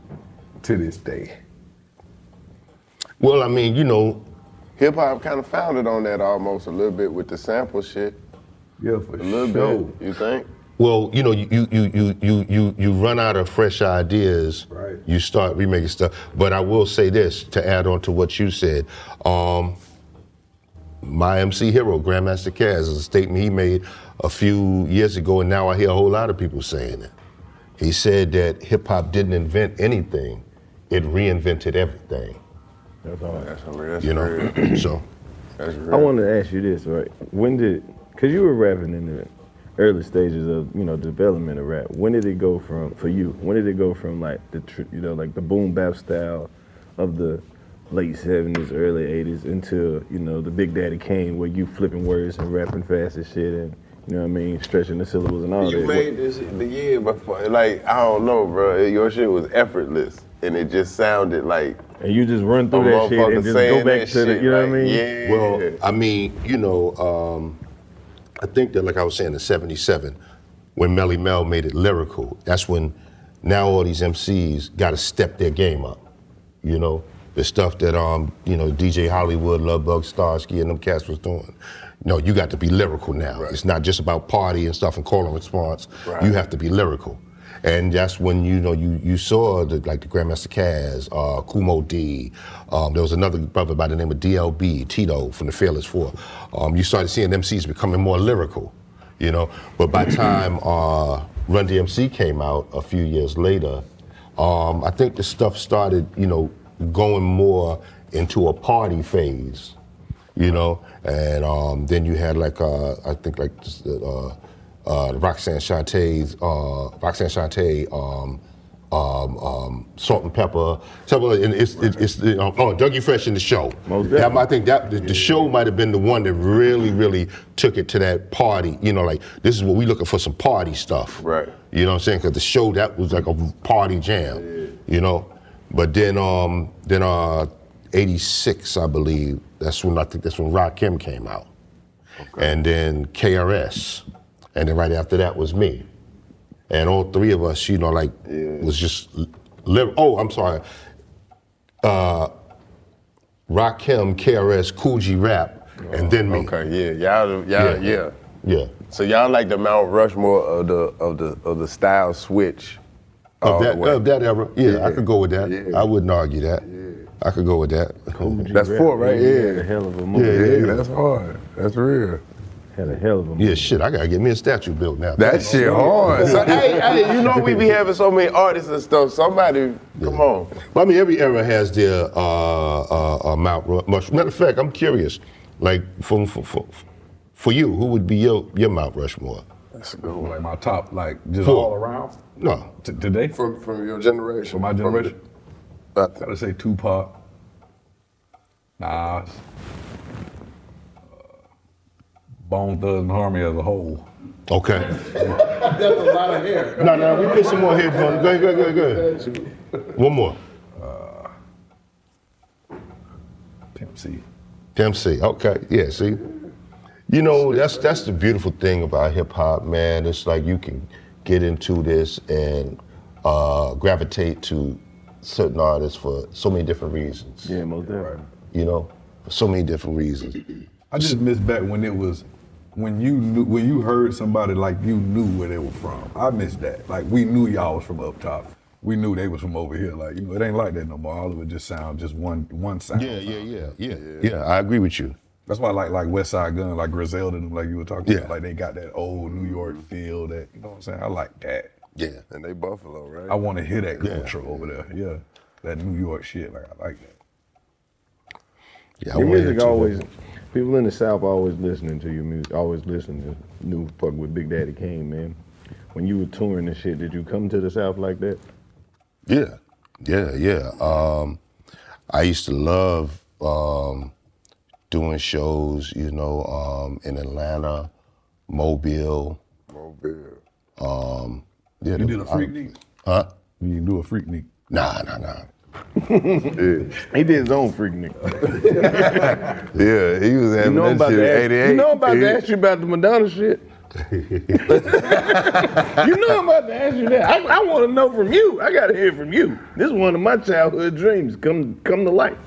to this day. Well, I mean, you know, hip hop kind of founded on that almost a little bit with the sample shit. Yeah, for a little sure. bit. You think? Well, you know, you you you you you you, you run out of fresh ideas. Right. You start remaking stuff. But I will say this to add on to what you said. Um, my MC hero, Grandmaster Caz, is a statement he made a few years ago, and now I hear a whole lot of people saying it. He said that hip hop didn't invent anything; it reinvented everything. That's all. That's real. You know, so. That's I wanted to ask you this, right? When did, because you were rapping in the early stages of, you know, development of rap. When did it go from, for you, when did it go from like the, you know, like the boom bap style of the late 70s, early 80s until, you know, the Big Daddy Kane where you flipping words and rapping fast as shit and, you know what I mean, stretching the syllables and all You that. made this the year before. Like I don't know, bro. Your shit was effortless, and it just sounded like. And you just run through a that shit and just go back that to the, shit, you know what I mean? Yeah. Well, I mean, you know, um, I think that, like I was saying, in '77, when Melle Mel made it lyrical, that's when now all these MCs got to step their game up. You know, the stuff that um, you know, DJ Hollywood, Lovebug Starski, and them cats was doing. No, you got to be lyrical now. It's not just about party and stuff and call and response. Right. You have to be lyrical. And that's when you know you you saw the, like the Grandmaster Caz, uh, Kool Moe Dee. Um, there was another brother by the name of DLB Tito from the Fearless Four. Um, you started seeing MCs becoming more lyrical, you know. But by time uh, Run DMC came out a few years later, um, I think the stuff started you know going more into a party phase, you know. And um, then you had like uh, I think like uh, uh, Roxanne Shanté's uh, Roxanne Shanté, um, um, um, Salt-N-Pepa. So, and it's, it's, it's uh, oh Dougie Fresh in the show. Yeah, I think that the, the show might have been the one that really, really took it to that party. You know, like this is what we looking for some party stuff. Right. You know what I'm saying? Because the show that was like a party jam. Yeah. You know, but then um then uh 86 I believe that's when I think that's when Rakim came out, and then KRS, and then right after that was me, and all three of us, you know, like was just live. Oh, I'm sorry. Uh, Rakim, KRS, Kool G Rap, and then me. Okay, yeah, y'all, y'all, yeah. yeah. So y'all like the Mount Rushmore of the of the of the style switch. All Of that, way. of that era, yeah, I could go with that. I wouldn't argue that. I could go with that. That's four, right? He Yeah. had a hell of a Yeah, movie. yeah, that's hard. That's real. Had a hell of a Yeah, shit, I gotta get me a statue built now. That shit hard. So, hey, hey, you know we be having so many artists and stuff. Somebody, come on. Well, I mean, every era has their uh, uh, uh, Mount Rushmore. Matter of fact, I'm curious. Like, for, for, for, for you, who would be your, your Mount Rushmore? That's a good one. Like my top, like just Four. all around. No. T- today? From from your generation. From my generation? Gotta say Tupac, Nas, uh, Bone Thugs-n-Harmony as a whole. Okay. That's a lot of hair. No, no, we put some more hair, on. Go ahead, go ahead, go ahead, go ahead. One more. Pimp C. Pimp C. Okay, yeah. See, you know that's that's the beautiful thing about hip hop, man. It's like you can get into this and uh, gravitate to certain artists for so many different reasons. Yeah, most definitely. You know, for so many different reasons. I just miss back when it was when you knew when you heard somebody like you knew where they were from. I miss that. Like we knew y'all was from up top. We knew they was from over here. Like you know, it ain't like that no more. All of it just sound just one one sound. Yeah, yeah, yeah, yeah, yeah. I agree with you. That's why I like like Westside Gunn, like Griselda, and them, like you were talking Yeah. about. Like they got that old New York feel. That you know what I'm saying. I like that. Yeah. And they Buffalo, right? I want to hear that Yeah. culture over there. Yeah, that New York shit. Like I like that. Yeah, I Your wanna hear music too. always, people in the South always listening to your music, always listening to new fuck with Big Daddy Kane, man. When you were touring and shit, did you come to the South like that? Yeah, yeah, yeah. Um, I used to love um, doing shows, you know, um, in Atlanta, Mobile. Mobile. Um, yeah, You there did a was- freak I- Huh? You do a Freaknik? Nah, nah, nah. He did his own freak nigga. yeah, he was You know I'm that about shit to ask, 88. you know I'm about Yeah. to ask you about the Madonna shit. you know I'm about to ask you that. I, I want to know from you. I gotta hear from you. This is one of my childhood dreams come come to life.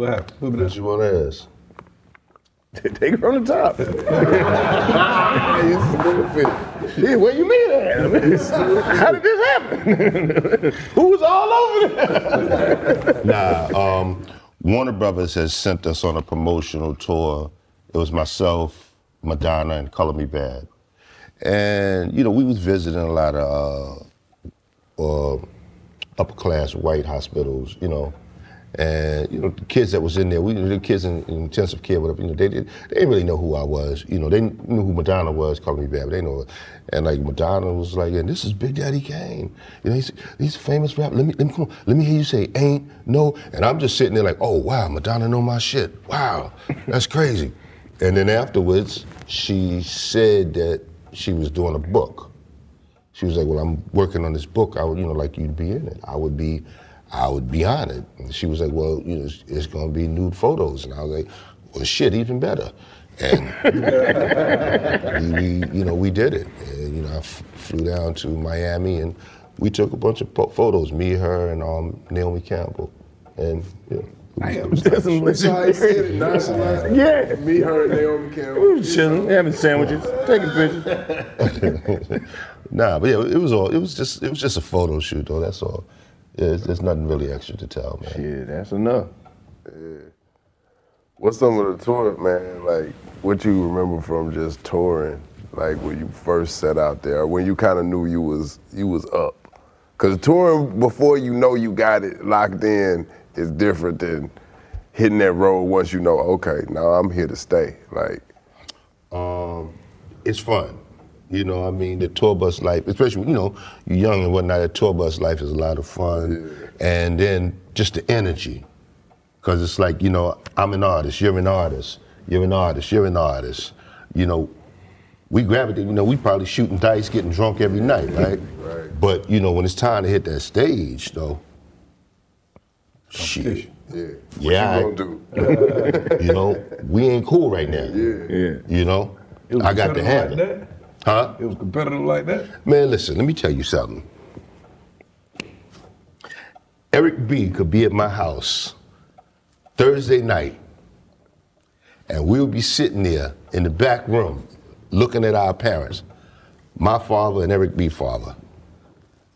What happened? What you want to ask? Take it from the top. yeah, where you mean? How did this happen? Who was all over there? nah, um, Warner Brothers has sent us on a promotional tour. It was myself, Madonna, and Color Me Badd. And, you know, we was visiting a lot of uh, uh, upper class white hospitals, you know. And, you know, the kids that was in there, we the kids in, in intensive care, whatever, you know, they, did, they didn't really know who I was. You know, they knew who Madonna was, Color Me Badd, but they know. And like Madonna was like, and this is Big Daddy Kane. You know, he's, he's a famous rapper. Let me, let me, come on, let me hear you say ain't, no. And I'm just sitting there like, oh, wow, Madonna know my shit. Wow, that's crazy. And then afterwards, she said that she was doing a book. She was like, "Well, I'm working on this book. I would, you know, like you to be in it. I would be, I would be on it." And she was like, "Well, you know, it's, it's going to be nude photos." And I was like, "Well, shit, even better." And we, we, you know, we did it. And, you know, I f- flew down to Miami and we took a bunch of po- photos, me, her, and um, Naomi Campbell. And you know, Damn, that's some That's how he said it, nonchalant. Yeah. Me, her, and Naomi Campbell. We was chilling, having sandwiches, taking pictures. nah, but yeah, it was all. It was just. It was just a photo shoot, though. That's all. Yeah, there's, there's nothing really extra to tell, man. Yeah, that's enough. Yeah. What's some of the tour, man? Like, what you remember from just touring? Like when you first set out there, when you kind of knew you was you was up. Cause touring before you know you got it locked in is different than hitting that road once you know, okay, now I'm here to stay. Like, um, it's fun. You know, I mean, the tour bus life, especially you know, you're young and whatnot. The tour bus life is a lot of fun, and then just the energy, because it's like you know, I'm an artist, you're an artist, you're an artist, you're an artist. You know, we gravitate. You know, we probably shooting dice, getting drunk every night, right? right. But you know, when it's time to hit that stage, though, shit. Yeah. Yeah, you I- gonna do? you know, we ain't cool right now. Yeah. Yeah. You know, I got to competitive have like it. Huh? It was competitive like that. Man, listen, let me tell you something. Eric B could be at my house Thursday night, and we'll be sitting there in the back room looking at our parents, my father and Eric B father.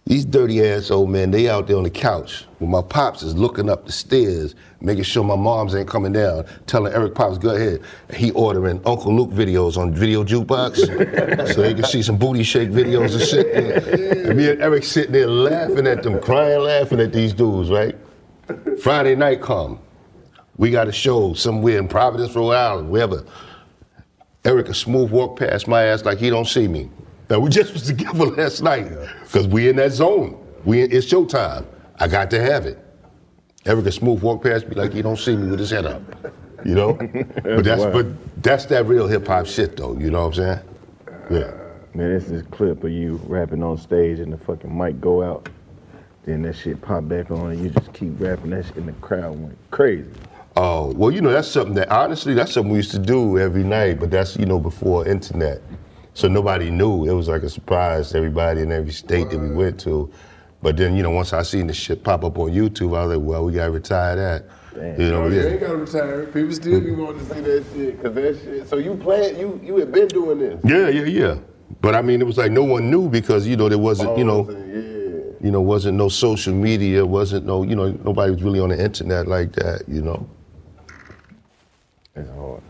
These dirty ass old men, they out there on the couch when my pops is looking up the stairs, making sure my moms ain't coming down, telling Eric Pops, go ahead. He ordering Uncle Luke videos on video jukebox so they can see some booty shake videos and shit. And me and Eric sitting there laughing at them, crying, laughing at these dudes, right? Friday night come. We got a show somewhere in Providence, Rhode Island, wherever. Eric a smooth walk past my ass like he don't see me. Now we just was together last night because we in that zone. We in, it's showtime. I got to have it. Eric a smooth walk past me like he don't see me with his head up. You know? but that's but that's that real hip hop shit though. You know what I'm saying? Yeah. Man, this is clip of you rapping on stage and the fucking mic go out. Then that shit pop back on and you just keep rapping that shit and the crowd went crazy. Oh, well, you know, that's something that honestly, that's something we used to do every night, but that's, you know, before internet. So nobody knew. It was like a surprise to everybody in every state that we went to. But then, you know, once I seen the shit pop up on YouTube, I was like, well, we gotta retire that. You know, Oh, you yeah. ain't gotta retire. People still be wanting to see that shit. Cause that shit. So you planned. You you had been doing this. Yeah, yeah, yeah. But I mean, it was like no one knew because, you know, there wasn't, you know, oh, you know, wasn't no social media, wasn't no, you know, nobody was really on the internet like that, you know. It's hard.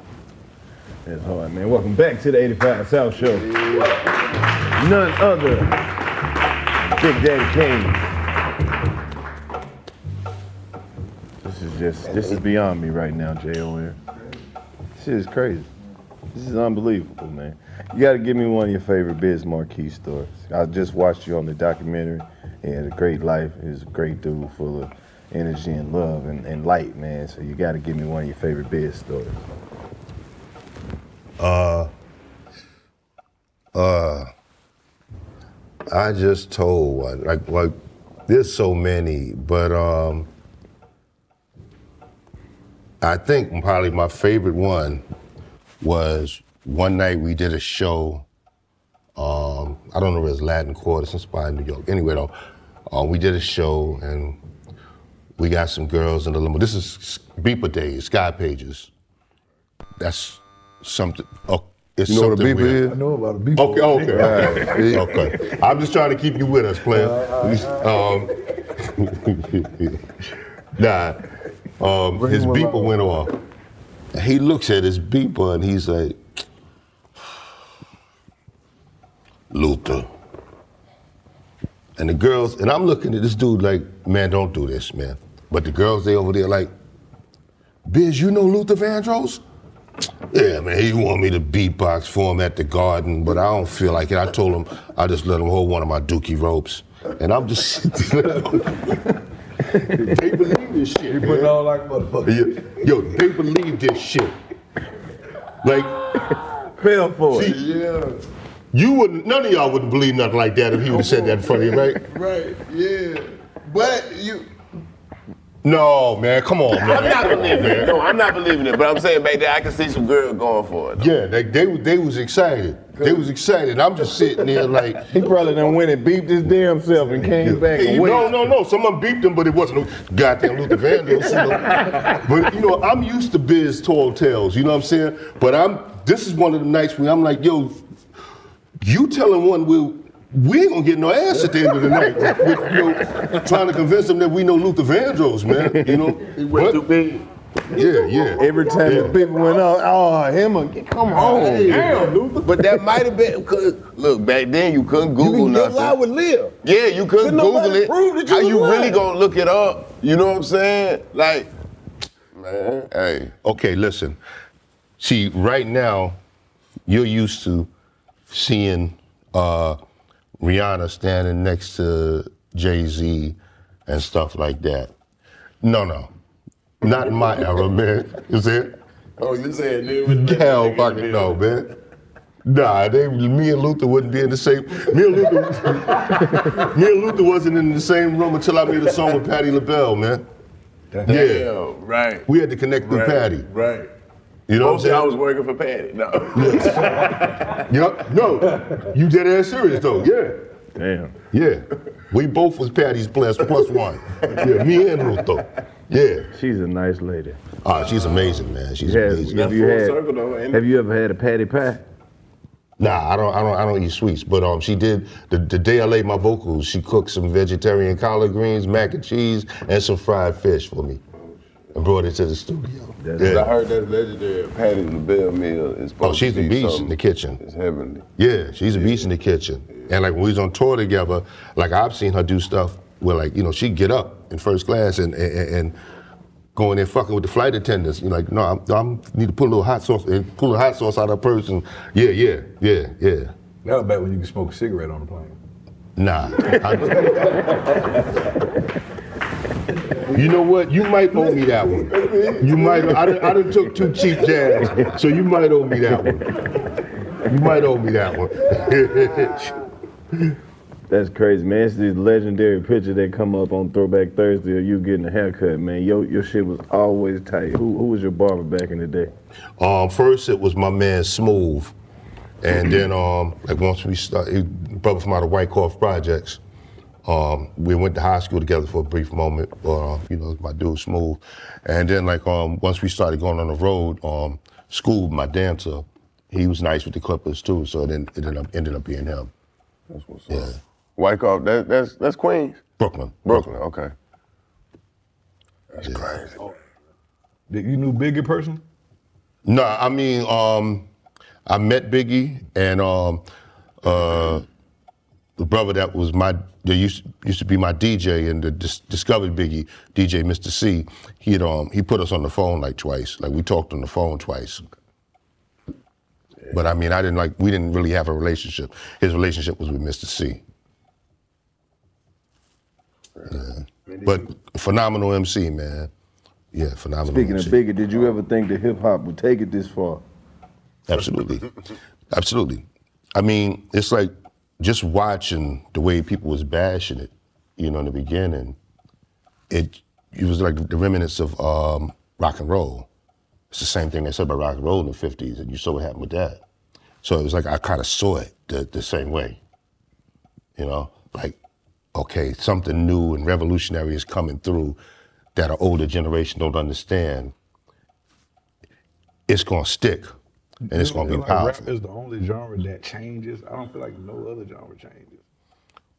It's hard, man. Welcome back to the 85 South Show. None other. Big Daddy Kane. This is just, this is beyond me right now, J.O.N. This is crazy. This is unbelievable, man. You got to give me one of your favorite Biz Markie stories. I just watched you on the documentary. He had a great life. He was a great dude, full of energy and love and, and light, man. So you got to give me one of your favorite Biz stories. Uh, uh, I just told one, like, like there's so many, but um, I think probably my favorite one was one night we did a show. Um, I don't know if it was Latin Quarter, some spot in New York. Anyway, though, uh, we did a show and we got some girls in the limo. This is Beeper Days, Sky Pages. That's something. Oh, it's You know what a something beeper is? I know about a beeper. Okay, okay, Right. okay. I'm just trying to keep you with us, player. Um, nah, um, his beeper went off. He looks at his beeper and he's like, Luther. And the girls, and I'm looking at this dude like, man, don't do this, man. But the girls, they over there like, Biz, you know Luther Vandross? Yeah, man, he want me to beatbox for him at the garden, but I don't feel like it. I told him I just let him hold one of my dookie ropes. And I'm just they believe this shit. He put it on like a motherfucker. Yo, they believe this shit. Like, fell for it. Yeah. You wouldn't, none of y'all wouldn't believe nothing like that if he would have said that in front of you, right? Right, yeah. But you. No, man, come on, man. I'm not believing it. No, I'm not believing it. But I'm saying back there, I can see some girls going for it. Yeah, they, they, they was excited. They was excited. I'm just sitting there like. He probably done went and beeped his damn self and came back and no, went. no, no. Someone beeped him, but it wasn't no goddamn Luther Vandross. You know? But you know, I'm used to biz tall tales. You know what I'm saying? But I'm. This is one of the nights where I'm like, yo, you telling one we we ain't gonna get no ass at the end of the night. With, you know, trying to convince them that we know Luther Vandross, man. You know, he went too big. Yeah, yeah. Every time the beep went off, oh, him again. Come on, damn, Luther. But that might have been because look back then you couldn't Google Your nothing. lie would live. Yeah, you couldn't Couldn't Google it. prove that you How was you really gonna look it up? You know what I'm saying? Like, man, hey. Okay, listen. See, right now, you're used to seeing uh, Rihanna standing next to Jay Z and stuff like that. No, no. Not in my era, man. You see it? Oh, you saying dude? Hell fucking no, man. Nah, they, me and Luther wouldn't be in the same. Me and Luther, me and Luther wasn't in the same room until I made a song with Patti LaBelle, man. Yeah, right. we had to connect through Right, Patti. Right. You know what I'm Mostly I was working for Patti. No. Yep. No, you dead ass serious though. Yeah. Damn. Yeah. We both was Patti's plus plus one. Yeah, me and Luther. Yeah. She's a nice lady. Ah, she's amazing, man. She's Has- amazing. have, you had, have you ever had a patty pie? Nah, I don't, I don't, I don't eat sweets. But um, she did the, the day I laid my vocals. She cooked some vegetarian collard greens, mac and cheese, and some fried fish for me, and brought it to the studio. I heard that legendary Patti LaBelle meal is oh, supposed Oh, she's to a beast in the kitchen. It's heavenly. Yeah, she's a beast in the kitchen. And like when we was on tour together, like I've seen her do stuff where like, you know, she'd get up in first class and and, and go in there fucking with the flight attendants. You know, like, no, I'm, I'm need to put a little hot sauce eh, and pull the hot sauce out of her purse and yeah, yeah, yeah, yeah. That was back when you could smoke a cigarette on the plane. Nah. I- you know what? You might owe me that one. You might. I done, I done took two cheap jabs, so you might owe me that one. You might owe me that one. That's crazy, man. It's this legendary picture that come up on Throwback Thursday of you getting a haircut, man. Your your shit was always tight. Who who was your barber back in the day? Um, first it was my man Smooth, and then um, like once we started, brother from out of Wyckoff Projects, um, we went to high school together for a brief moment. Uh, you know, my dude Smooth, and then like um, once we started going on the road, um, School, my dancer, he was nice with the Clippers too, so then it ended up ended up being him. That's what's Yeah, up. Wyckoff, that, that's that's Queens. Brooklyn. Brooklyn, okay. That's crazy. Did you knew Biggie person? No, I mean, um, I met Biggie and um, uh, the brother that was my that used used to be my DJ and the dis- discovered Biggie DJ Mr. C. He had um he put us on the phone like twice. Like we talked on the phone twice. But I mean, I didn't like we didn't really have a relationship. His relationship was with Mr. C. Yeah. But phenomenal MC, man. Yeah, phenomenal. Speaking MC. of Biggie, did you ever think that hip hop would take it this far? Absolutely. Absolutely. I mean, it's like just watching the way people was bashing it. you know, in the beginning, it it was like the remnants of um, rock and roll. It's the same thing they said about rock and roll in the '50s, and you saw what happened with that. So it was like I kind of saw it the, the same way. You know, like okay, something new and revolutionary is coming through that an older generation don't understand. It's gonna stick, and it's gonna be Like, powerful. Rap is the only genre that changes. I don't feel like no other genre changes.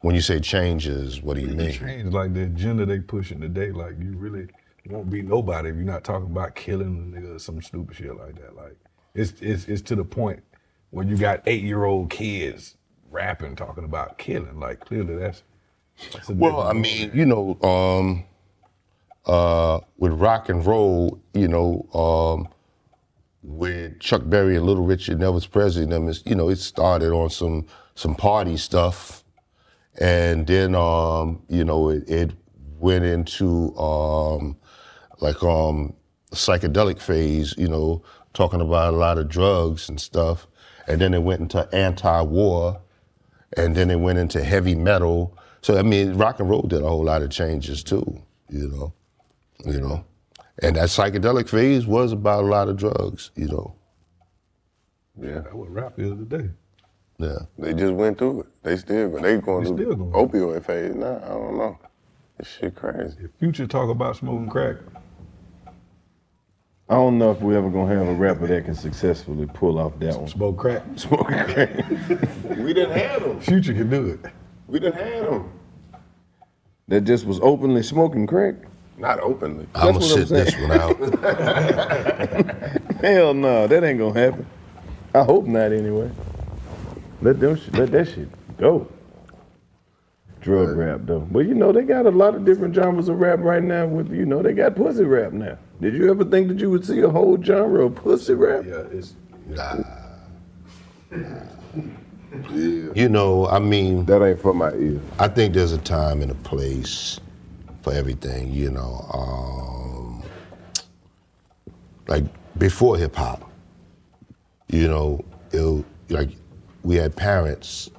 When you say changes, what do you It mean? change like the agenda they pushing today. Like you really won't be nobody if you're not talking about killing a nigga or some stupid shit like that. Like it's it's it's to the point where you got eight year old kids rapping talking about killing. Like clearly that's, that's a Well, I mean, you know, um, uh, with rock and roll, you know, um, with Chuck Berry and Little Richard and Elvis Presley, and them, you know, it started on some some party stuff, and then um, you know, it, it went into um, like um, psychedelic phase, you know, talking about a lot of drugs and stuff, and then it went into anti-war, and then it went into heavy metal. So I mean, rock and roll did a whole lot of changes too, you know, you know, and that psychedelic phase was about a lot of drugs, you know. Yeah. That's what rap is today. Yeah. They just went through it. They still go- they going They through still going. opioid phase now. I don't know. This shit crazy. Future talk about smoking crack. I don't know if we ever gonna have a rapper that can successfully pull off that one. Smoke crack. Smoke crack. we didn't have them. Future can do it. We didn't have them. That just was openly smoking crack. Not openly. I'm gonna That's I'm sit this one out. Hell no, that ain't gonna happen. I hope not anyway. Let them sh- let that shit go. Drug rap though. But you know they got a lot of different genres of rap right now. With you know they got pussy rap now. Did you ever think that you would see a whole genre of pussy rap? Yeah, it's Nah. Yeah. You know, I mean, that ain't for my ear. I think there's a time and a place for everything. You know, um, like before hip hop, you know, it, like we had parents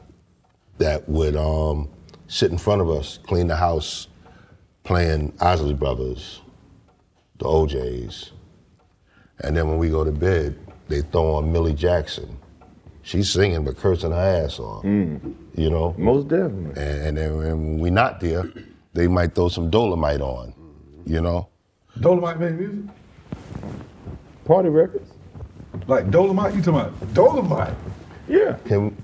that would um, sit in front of us, clean the house, playing Isley Brothers, the O'Jays, and then when we go to bed, they throw on Millie Jackson. She's singing but cursing her ass off. You know? Most definitely. And, and then when we not there, they might throw some Dolemite on. You know? Dolemite made music. Party records. Like Dolemite, you talking about Dolemite? Yeah. Can,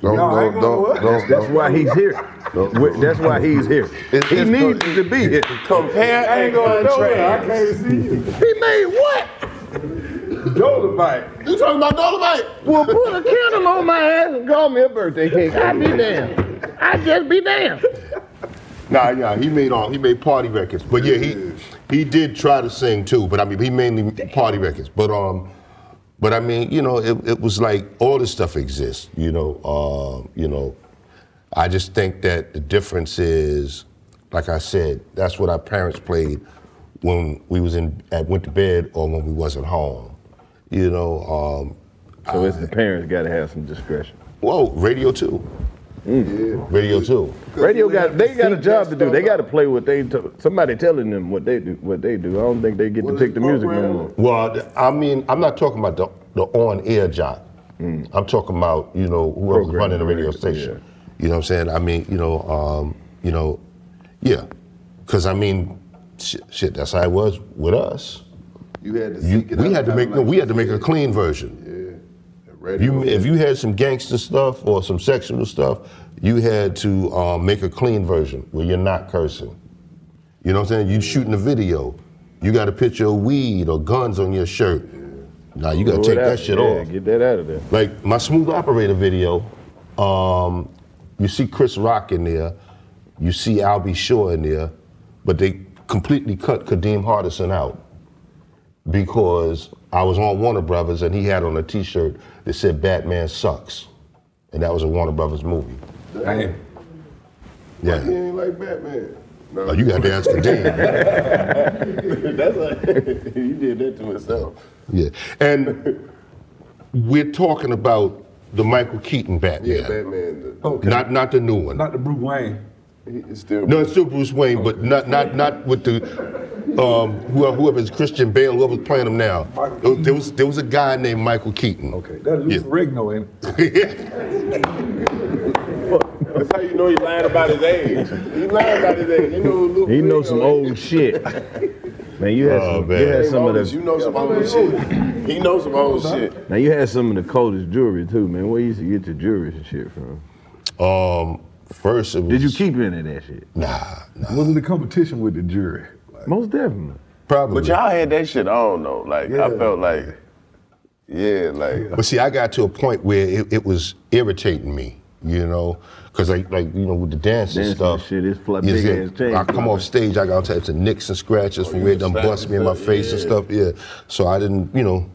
Don't, No, I ain't don't, gonna don't, what? don't, That's why he's here. Wait, That's why he's here. It's- He it's needs co- to be here. Compare I ain't going and nowhere. I contrast. can't see you. He made what? Dolemite. You talking about Dolemite? Well, put a candle on my ass and call me a birthday cake. I'd be damned. I'd just be damned. Nah, yeah, he made all he made party records. But yeah, he he did try to sing too, but I mean he mainly party records. But um but I mean, you know, it, it was like all this stuff exists, you know, uh, you know. I just think that the difference is, like I said, that's what our parents played when we was in at went to bed or when we wasn't home. You know, um, So it's the parents got to have some discretion. whoa, radio too. Radio too. Radio got they got a job to do. They got to play what they t- somebody telling them what they do. What they do. I don't think they get to pick the music no more. Well, I mean, I'm not talking about the, the on-air jock. I'm talking about you know whoever's Program, running the radio yeah. station. You know what I'm saying? I mean, you know, um, you know, yeah, because I mean, shit, shit, that's how it was with us. You had to You, we had to kinda make no, we had to make a clean version. Radio. You, if you had some gangster stuff or some sexual stuff, you had to um, make a clean version where you're not cursing. You know what I'm saying? You shooting a video, you got a picture of weed or guns on your shirt. Now you gotta take that shit Yeah, off. Get that out of there. Like my smooth operator video, um, you see Chris Rock in there, you see Albie Shore in there, but they completely cut Kadeem Hardison out because I was on Warner Brothers and he had on a T-shirt that said "Batman sucks," and that was a Warner Brothers movie. Damn. Yeah, He ain't like Batman. No. oh, you got to ask Kadeem. That's like, he did that to himself. yeah, and we're talking about the Michael Keaton Batman, Yeah, Batman. The, Okay. not not the new one. Not the Bruce Wayne. It's still No, it's still Bruce Wayne, but not not not with the um, whoever, whoever's Christian Bale, whoever's playing him now. There was there was a guy named Michael Keaton. Okay, That's Lou Ferrigno, ain't That's how you know he lying about his age. He lying about his age. You know Lou He knows some old shit. Man, you had Oh, some, man. you had some of You know some old shit. He knows some old shit. now you had some of the coldest jewelry too, man. Where you used to get your jewelry and shit from? Um, first it was. Did you keep any of that shit? Nah, Wasn't the competition with the jury? Most definitely. probably. But y'all had that shit on though. Like I felt like, yeah, like But see, I got to a point where it, it was irritating me, you know, because like, like you know, with the dance and stuff. and shit, it's fly- you big ass chain I come off stage, I got all types of nicks and scratches oh, from where it done slapping bust me in my stuff, face and stuff. Yeah, so I didn't, you know.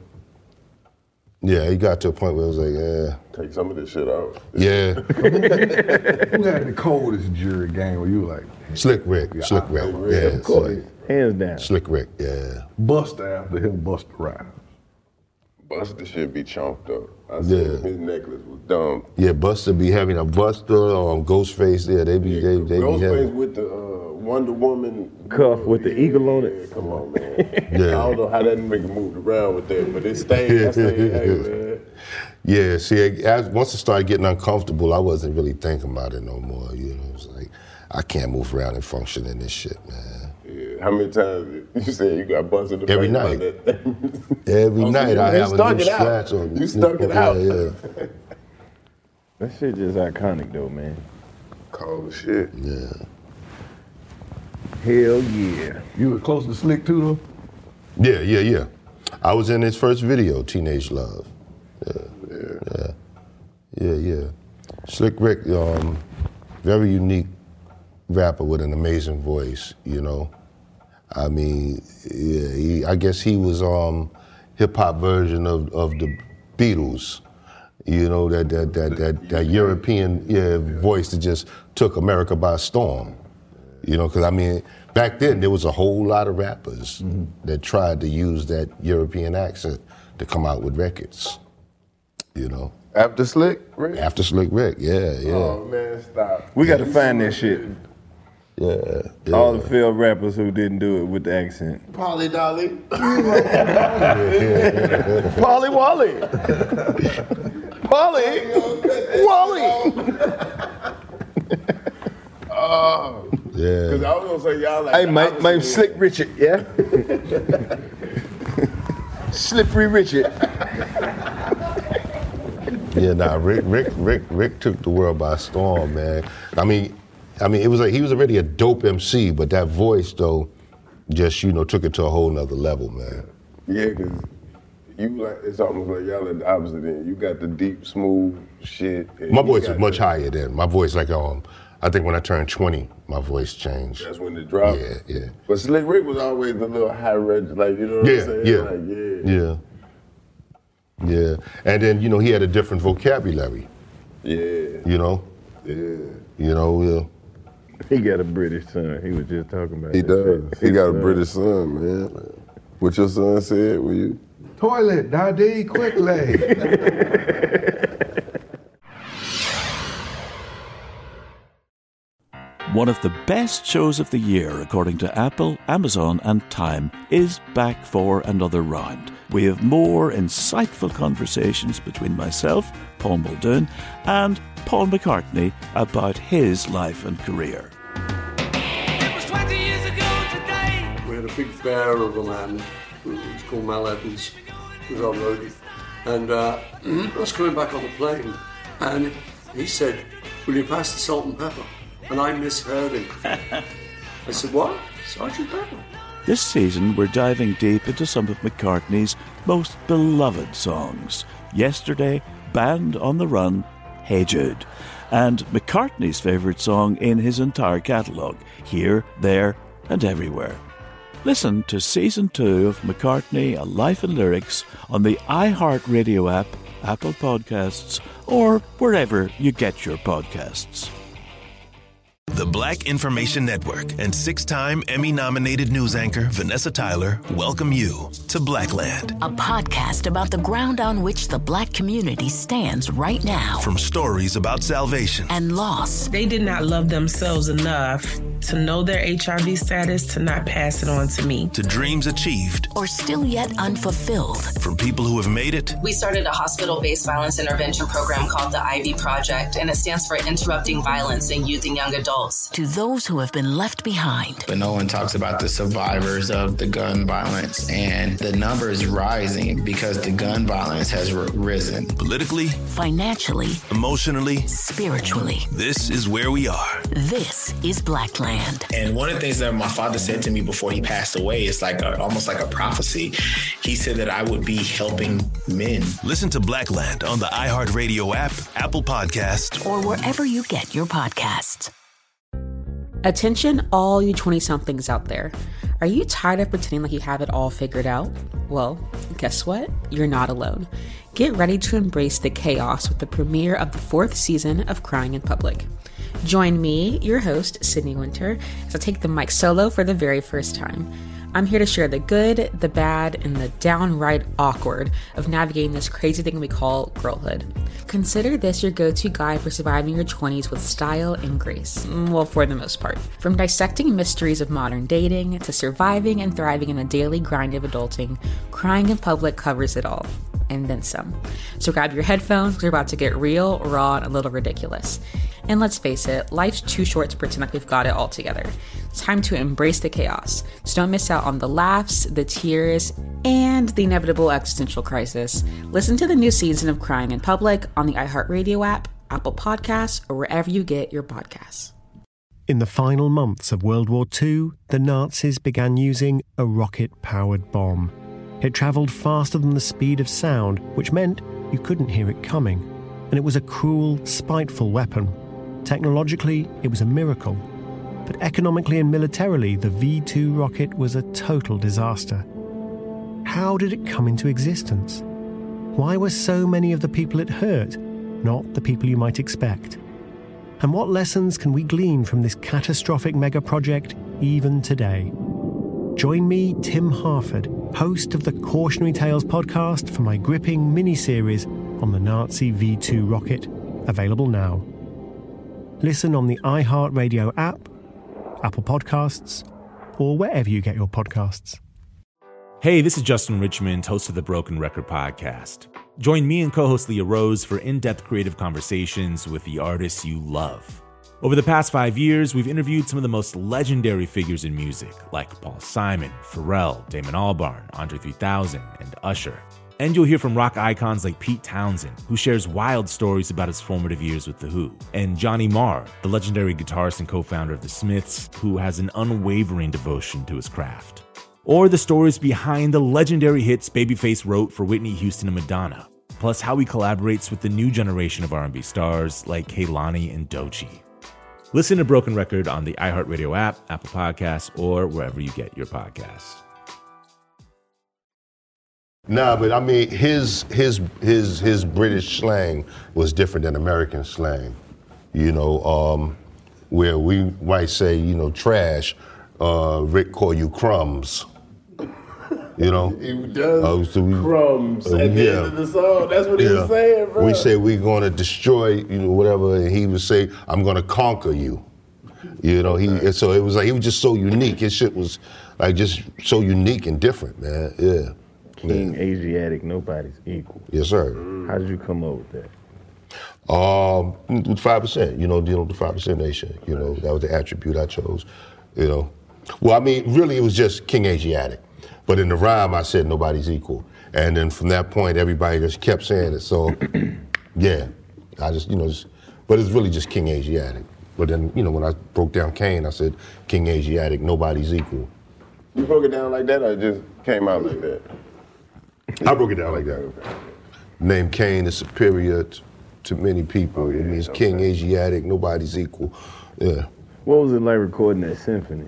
Yeah, he got to a point where it was like, yeah, take some of this shit out. yeah, Who had the coldest jury game where you were like, Slick Rick, Slick Rick, yeah, of course. Slick, Hands down. Slick Rick, yeah. Busta after him, Busta Rhymes? Busta should be chomped up. I Yeah. his necklace was dumb. Yeah, Busta be having a Busta, or um, Ghostface, yeah, they be, they, they be Ghostface having. with the uh, Wonder Woman Cuff with the eagle on it. Yeah, come on, man. Yeah. I don't know how that nigga moved around with that, but it stayed. I stayed, hey, man. Yeah, see, I- as, once it started getting uncomfortable, I wasn't really thinking about it no more. You know, it's like I can't move around and function in this shit, man. Yeah. How many times you said you got busted? in the Every night. Every Oh, night you- I have a new scratch on me. You stuck it yeah, out. Yeah, That shit just iconic though, man. Cold shit. yeah. Hell yeah. You were close to Slick too, Yeah, yeah, yeah. I was in his first video, Teenage Love. Yeah, yeah, yeah, yeah. Slick Rick, um, very unique rapper with an amazing voice. You know, I mean, yeah, he, I guess he was um, hip hop version of, of the Beatles. You know that that that that, that European yeah, voice that just took America by storm. You know, because I mean, back then there was a whole lot of rappers mm-hmm. that tried to use that European accent to come out with records. You know, After Slick, Rick? after Slick Rick, yeah, yeah, Oh man, stop. We got to find that shit. yeah. yeah. All the failed rappers who didn't do it with the accent. Polly Dolly. Polly Wally. Polly. Wally. Oh. Yeah. Cause I was gonna say y'all like. Hey, the my, my end. Slick Richard, yeah? Slippery Richard. Yeah, nah, Rick, Rick, Rick, Rick took the world by storm, man. I mean, I mean, it was like he was already a dope MC, but that voice though, just you know, took it to a whole nother level, man. Yeah, cause you like it's almost like y'all at the opposite end. You got the deep, smooth shit. My voice got was much the- higher then. My voice, like, um, I think when I turned 20, my voice changed. That's when it dropped. Yeah, yeah. But Slick Rick was always the little high reg, like you know what Yeah, I'm saying? yeah, Like, yeah. yeah, yeah. And then you know he had a different vocabulary. Yeah. You know, Yeah. you know. Yeah. He got a British son. He was just talking about He that does. shit. He got a son. British son, man. What your son said? Were you? Toilet, Daddy, quickly. One of the best shows of the year, according to Apple, Amazon, and Time, is back for another round. We have more insightful conversations between myself, Paul Muldoon, and Paul McCartney about his life and career. It was twenty years ago today. We had a big bear of a man, who was called Mal Evans, who was our roadie. And uh, I was coming back on the plane, and he said, Will you pass the salt and pepper? And I misheard him. I said, What? Sergeant Pepper? This season, we're diving deep into some of McCartney's most beloved songs. Yesterday, Band on the Run, Hey Jude, and McCartney's favourite song in his entire catalogue, Here, There, and Everywhere. Listen to Season 2 of McCartney, A Life in Lyrics on the iHeartRadio app, Apple Podcasts, or wherever you get your podcasts. The Black Information Network and six time Emmy nominated news anchor Vanessa Tyler welcome you to Blackland. A podcast about the ground on which the black community stands right now. From stories about salvation and loss. They did not love themselves enough to know their HIV status to not pass it on to me. To dreams achieved. Or still yet unfulfilled. From people who have made it. We started a hospital based violence intervention program called the Ivy Project, and it stands for Interrupting Violence in Youth and Young Adults. To those who have been left behind. But no one talks about the survivors of the gun violence, and the number is rising because the gun violence has r- risen. Politically, financially, emotionally, spiritually. This is where we are. This is Blackland. And one of the things that my father said to me before he passed away is like a, almost like a prophecy. He said that I would be helping men. Listen to Blackland on the iHeartRadio app, Apple Podcast, or wherever you get your podcasts. Attention, all you 20 somethings out there. Are you tired of pretending like you have it all figured out? Well, guess what? You're not alone. Get ready to embrace the chaos with the premiere of the fourth season of Crying in Public. Join me, your host, Sydney Winter, as I take the mic solo for the very first time. I'm here to share the good, the bad, and the downright awkward of navigating this crazy thing we call girlhood. Consider this your go to guide for surviving your 20s with style and grace. Mm, well, for the most part. From dissecting mysteries of modern dating to surviving and thriving in the daily grind of adulting, Crying in Public covers it all. And then some. So grab your headphones, we're about to get real, raw, and a little ridiculous. And let's face it, life's too short to pretend like we've got it all together. It's time to embrace the chaos. So don't miss out on the laughs, the tears, and the inevitable existential crisis. Listen to the new season of Crying in Public on the iHeartRadio app, Apple Podcasts, or wherever you get your podcasts. In the final months of World War II, the Nazis began using a rocket powered bomb. It travelled faster than the speed of sound, which meant you couldn't hear it coming. And it was a cruel, spiteful weapon. Technologically, it was a miracle. But economically and militarily, the V 2 rocket was a total disaster. How did it come into existence? Why were so many of the people it hurt not the people you might expect? And what lessons can we glean from this catastrophic mega project even today? Join me, Tim Harford, host of the Cautionary Tales podcast, for my gripping mini series on the Nazi V 2 rocket, available now. Listen on the iHeartRadio app, Apple Podcasts, or wherever you get your podcasts. Hey, this is Justin Richmond, host of the Broken Record Podcast. Join me and co host Leah Rose for in depth creative conversations with the artists you love. Over the past five years, we've interviewed some of the most legendary figures in music, like Paul Simon, Pharrell, Damon Albarn, Andre 3000, and Usher. And you'll hear from rock icons like Pete Townshend, who shares wild stories about his formative years with The Who, and Johnny Marr, the legendary guitarist and co founder of The Smiths, who has an unwavering devotion to his craft. Or the stories behind the legendary hits Babyface wrote for Whitney Houston and Madonna, plus how he collaborates with the new generation of R&B stars like Kehlani and Doechii. Listen to Broken Record on the iHeartRadio app, Apple Podcasts, or wherever you get your podcasts. Nah, but I mean, his his his his British slang was different than American slang. You know, um, where we might say, you know, trash. Uh, Rick call you crumbs. You know, He does Uh, so we- crumbs uh, at the yeah. end of the song. That's what he was saying, bro. We say we're going to destroy, you know, whatever, and he would say, "I'm going to conquer you." You know, he. So it was like he was just so unique. His shit was like just so unique and different, man. Yeah. King Asiatic, nobody's equal. Yes, sir. How did you come up with that? Um, with five percent, you know, dealing with the five percent nation. You know, that was the attribute I chose. You know, well, I mean, really, it was just King Asiatic, but in the rhyme, I said nobody's equal, and then from that point, everybody just kept saying it. So, yeah, I just, you know, just, but it's really just King Asiatic. But then, you know, when I broke down Kane, I said King Asiatic, nobody's equal. You broke it down like that, or it just came out like that? I broke it down like that. Name Kane is superior t- to many people. it means King Asiatic, nobody's equal. Yeah. What was it like recording that symphony?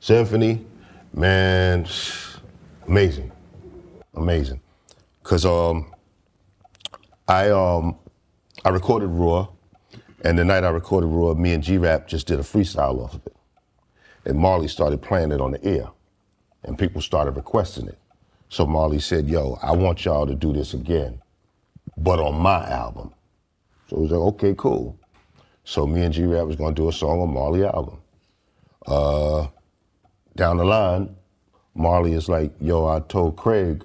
Symphony, man, amazing, amazing. Cause um, I um, I recorded Raw, And the night I recorded Raw, me and G Rap just did a freestyle off of it. And Marley started playing it on the air. And people started requesting it. So Marley said, Yo, I want y'all to do this again, but on my album. So it was like, okay, cool. So me and G Rap was gonna do a song on Marley album. Uh, down the line, Marley is like, yo, I told Craig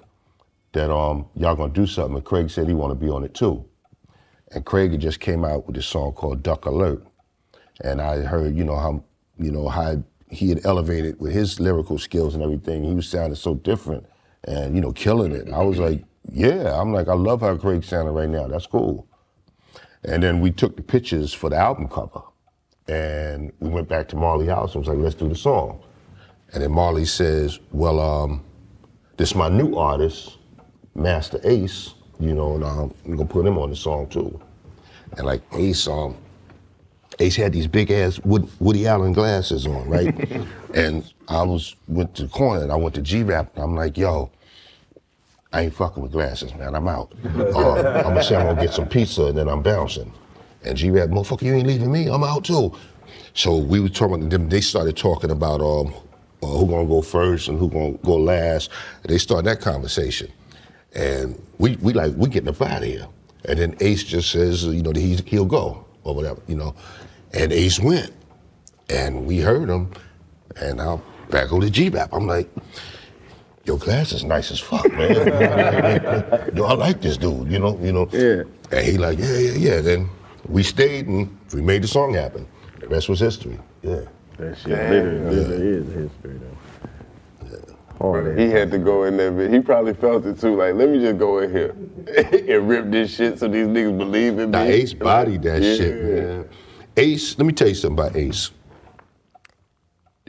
that um y'all gonna do something, and Craig said he wanna be on it too. And Craig had just came out with this song called Duck Alert. And I heard, you know, how you know, how he had elevated with his lyrical skills and everything. He was sounding so different and, you know, killing it. I was like, yeah, I'm like, I love how Craig sounded right now. That's cool. And then we took the pictures for the album cover. And we went back to Marley House and was like, let's do the song. And then Marley says, well, um, this is my new artist, Masta Ace, you know, and um, I'm gonna put him on the song too. And like Ace, um, Ace had these big ass Wood, Woody Allen glasses on, right? and I was went to the corner and I went to G Rap and I'm like, yo, I ain't fucking with glasses, man. I'm out. Uh, I'm gonna say I'm gonna get some pizza and then I'm bouncing. And G Rap, motherfucker, you ain't leaving me. I'm out too. So we were talking. Them, they started talking about um, uh, who gonna go first and who gonna go last. And they started that conversation. And we we like we getting up out of here. And then Ace just says, you know, he's, he'll go or whatever, you know. And Ace went, and we heard him. And now back on the G Rap, I'm like, your glass is nice as fuck, man. Yo, I like this dude, you know, you know. Yeah. And he like, yeah, yeah, yeah. Then we stayed and we made the song happen. The rest was history. Yeah. That shit literally is history though. Hard He had to go in there, but he probably felt it too. Like, let me just go in here and rip this shit so these niggas believe in me. Now Ace bodied that Yeah. shit, man. Ace, let me tell you something about Ace.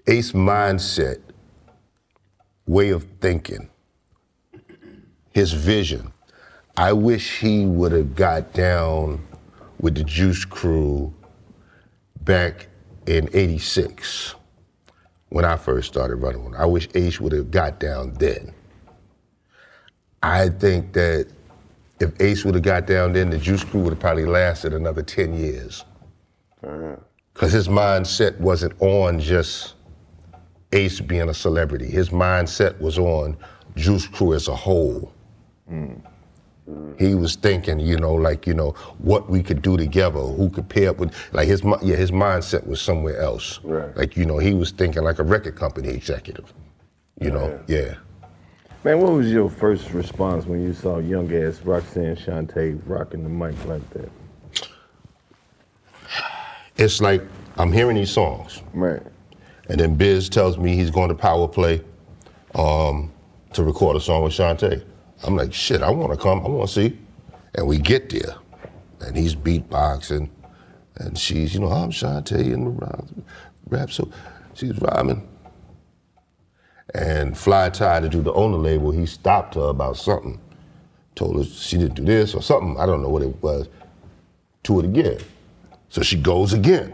Ace mindset, way of thinking, his vision. I wish he would have got down with the Juice Crew back in 86 when I first started running one. I wish Ace would have got down then. I think that if Ace would have got down then, the Juice Crew would have probably lasted another 10 years. Because his mindset wasn't on just Ace being a celebrity. His mindset was on Juice Crew as a whole. He was thinking, you know, like, you know, what we could do together, who could pair up with, like his, yeah, his mindset was somewhere else. Right. Like, you know, he was thinking like a record company executive. You know, yeah. Man, what was your first response when you saw young ass Roxanne Shanté rocking the mic like that? It's like I'm hearing these songs. Right. And then Biz tells me he's going to Power Play um, to record a song with Shanté. I'm like, shit, I want to come. I want to see. And we get there, and he's beatboxing, and she's, you know, I'm Shanté and the rap. So she's rhyming. And Fly Ty to do the owner label, he stopped her about something. Told her she didn't do this or something. I don't know what it was. To it again. So she goes again.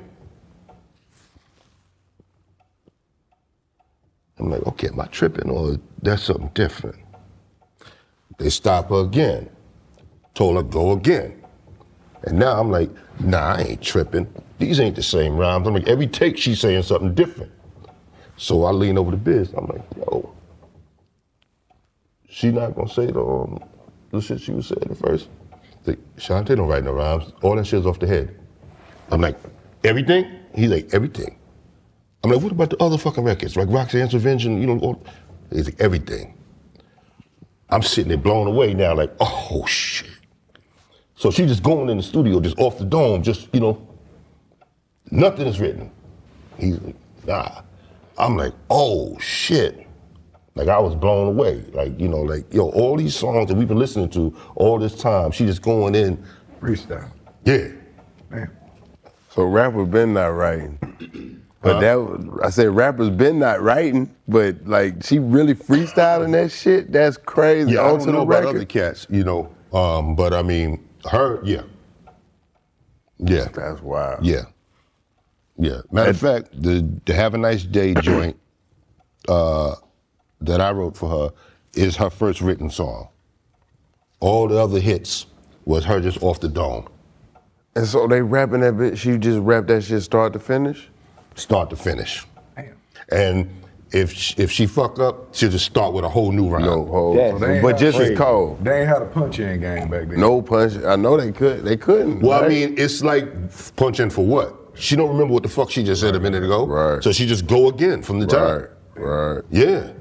I'm like, okay, am I tripping or that's something different? They stop her again. Told her go again. And now I'm like, nah, I ain't tripping. These ain't the same rhymes. I'm like, every take she's saying something different. So I lean over to Biz. I'm like, yo, she not gonna say the, um, the shit she was saying at first. Like, Shanté don't write no rhymes. All that shit's off the head. I'm like, everything? He's like, everything. I'm like, what about the other fucking records? Like Roxanne's Revenge and, you know, all, like, everything. I'm sitting there blown away now, like, oh shit. So she just going in the studio, just off the dome, just, you know, nothing is written. He's like, nah. I'm like, oh shit. Like I was blown away. Like, you know, like, yo, all these songs that we've been listening to all this time, she just going in. Freestyle. Yeah. Man. So rappers been not writing. But that was, I said rappers been not writing, but like she really freestyling that shit. That's crazy. Yeah, I don't know about record. other cats, you know, um, but I mean, her, yeah. Yeah. That's wild. Yeah. Yeah. Matter of fact, the, the Have a Nice Day joint uh, that I wrote for her is her first written song. All the other hits was her just off the dome. And so they rapping that bitch. She just rapped that shit start to finish. Start to finish. And if she, if she fuck up, she'll just start with a whole new round. No whole, So but just as cold. They ain't had a punch in game back then. No punch. I know they could. They couldn't. Well, I mean, it's like punching for what? She don't remember what the fuck she just said a minute ago. Right. So she just go again from the top. Right. Yeah.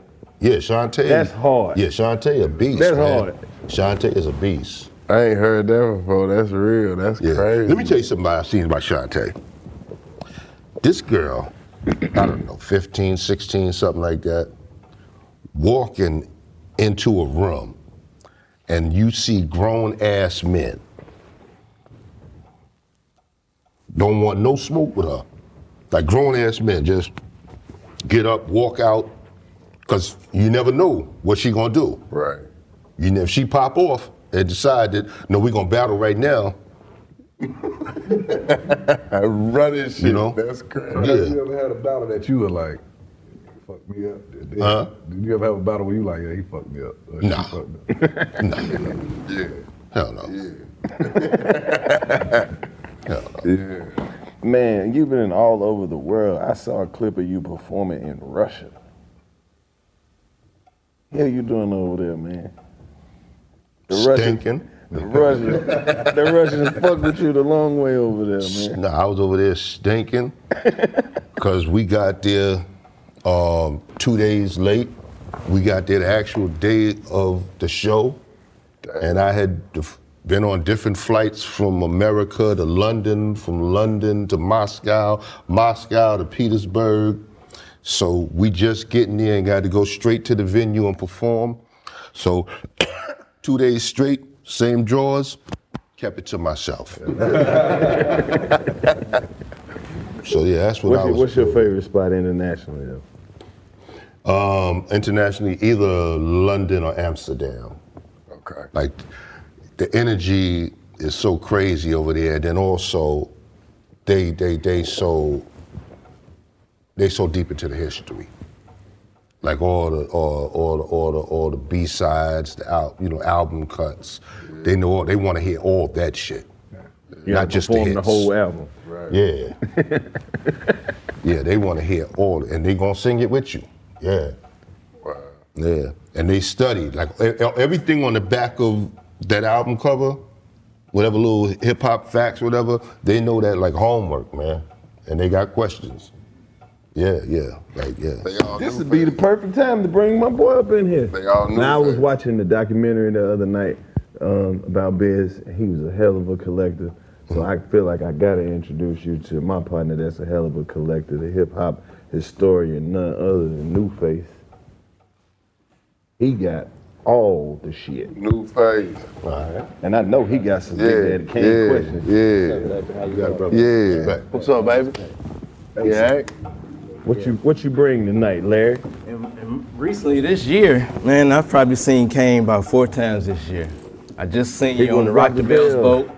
Yeah, Shanté. That's hard. Yeah, Shanté a beast. That's man. hard. Shanté is a beast. I ain't heard that before. That's real. That's Yeah. crazy. Let me tell you something I've seen about Shanté. This girl, I don't know, 15, 16, something like that, walking into a room and you see grown ass men. Don't want no smoke with her. Like grown ass men just get up, walk out, because you never know what she gonna do. Right. You know, if she pop off and decide that, no, we gonna battle right now, Running shit. You know? That's crazy. Have you ever had a battle that you were like, fuck me up? Did, Huh? did you ever have a battle where you like, yeah, he fucked me up? or she Nah. fucked me up? no. Yeah. Hell no. Hell no. Yeah. Man, you've been all over the world. I saw a clip of you performing in Russia. Hell you doing over there, man? The Stinking. The Russians, the Russians fucked with you the long way over there, man. No, I was over there stinking because we got there um, two days late. We got there the actual day of the show, and I had been on different flights from America to London, from London to Moscow, Moscow to Petersburg. So we just getting there and got to go straight to the venue and perform. So two days straight, same drawers, kept it to myself. so yeah, that's what What's, I your, was. what's your favorite spot internationally, though? Um, internationally, either London or Amsterdam. Okay. Like the energy is so crazy over there. Then also, they they they so they so deep into the history. Like all the all, all the all the all the B sides, the al- you know album cuts. They know all, they want to hear all that shit, You not just the hits. the whole album. Yeah. yeah, they want to hear all, and they gonna sing it with you. Yeah. Yeah, and they studied like everything on the back of that album cover, whatever little hip hop facts, whatever. They know that like homework, man, and they got questions. Yeah, yeah, like yeah. They all This would be the perfect time to bring my boy up in here. They all knew Now I was watching the documentary the other night um, about Biz. He was a hell of a collector. So I feel like I gotta introduce you to my partner that's a hell of a collector, the hip hop historian, none other than New Face. He got all the shit. New face. And I know he got some Yeah, big daddy Kane yeah, questions. yeah. Yeah. What's up, baby? Yeah. What you what you bring tonight, Larry? And Recently this year, man, I've probably seen Kane about four times this year. I just seen He you on the Rock rock the the Bells bell. boat.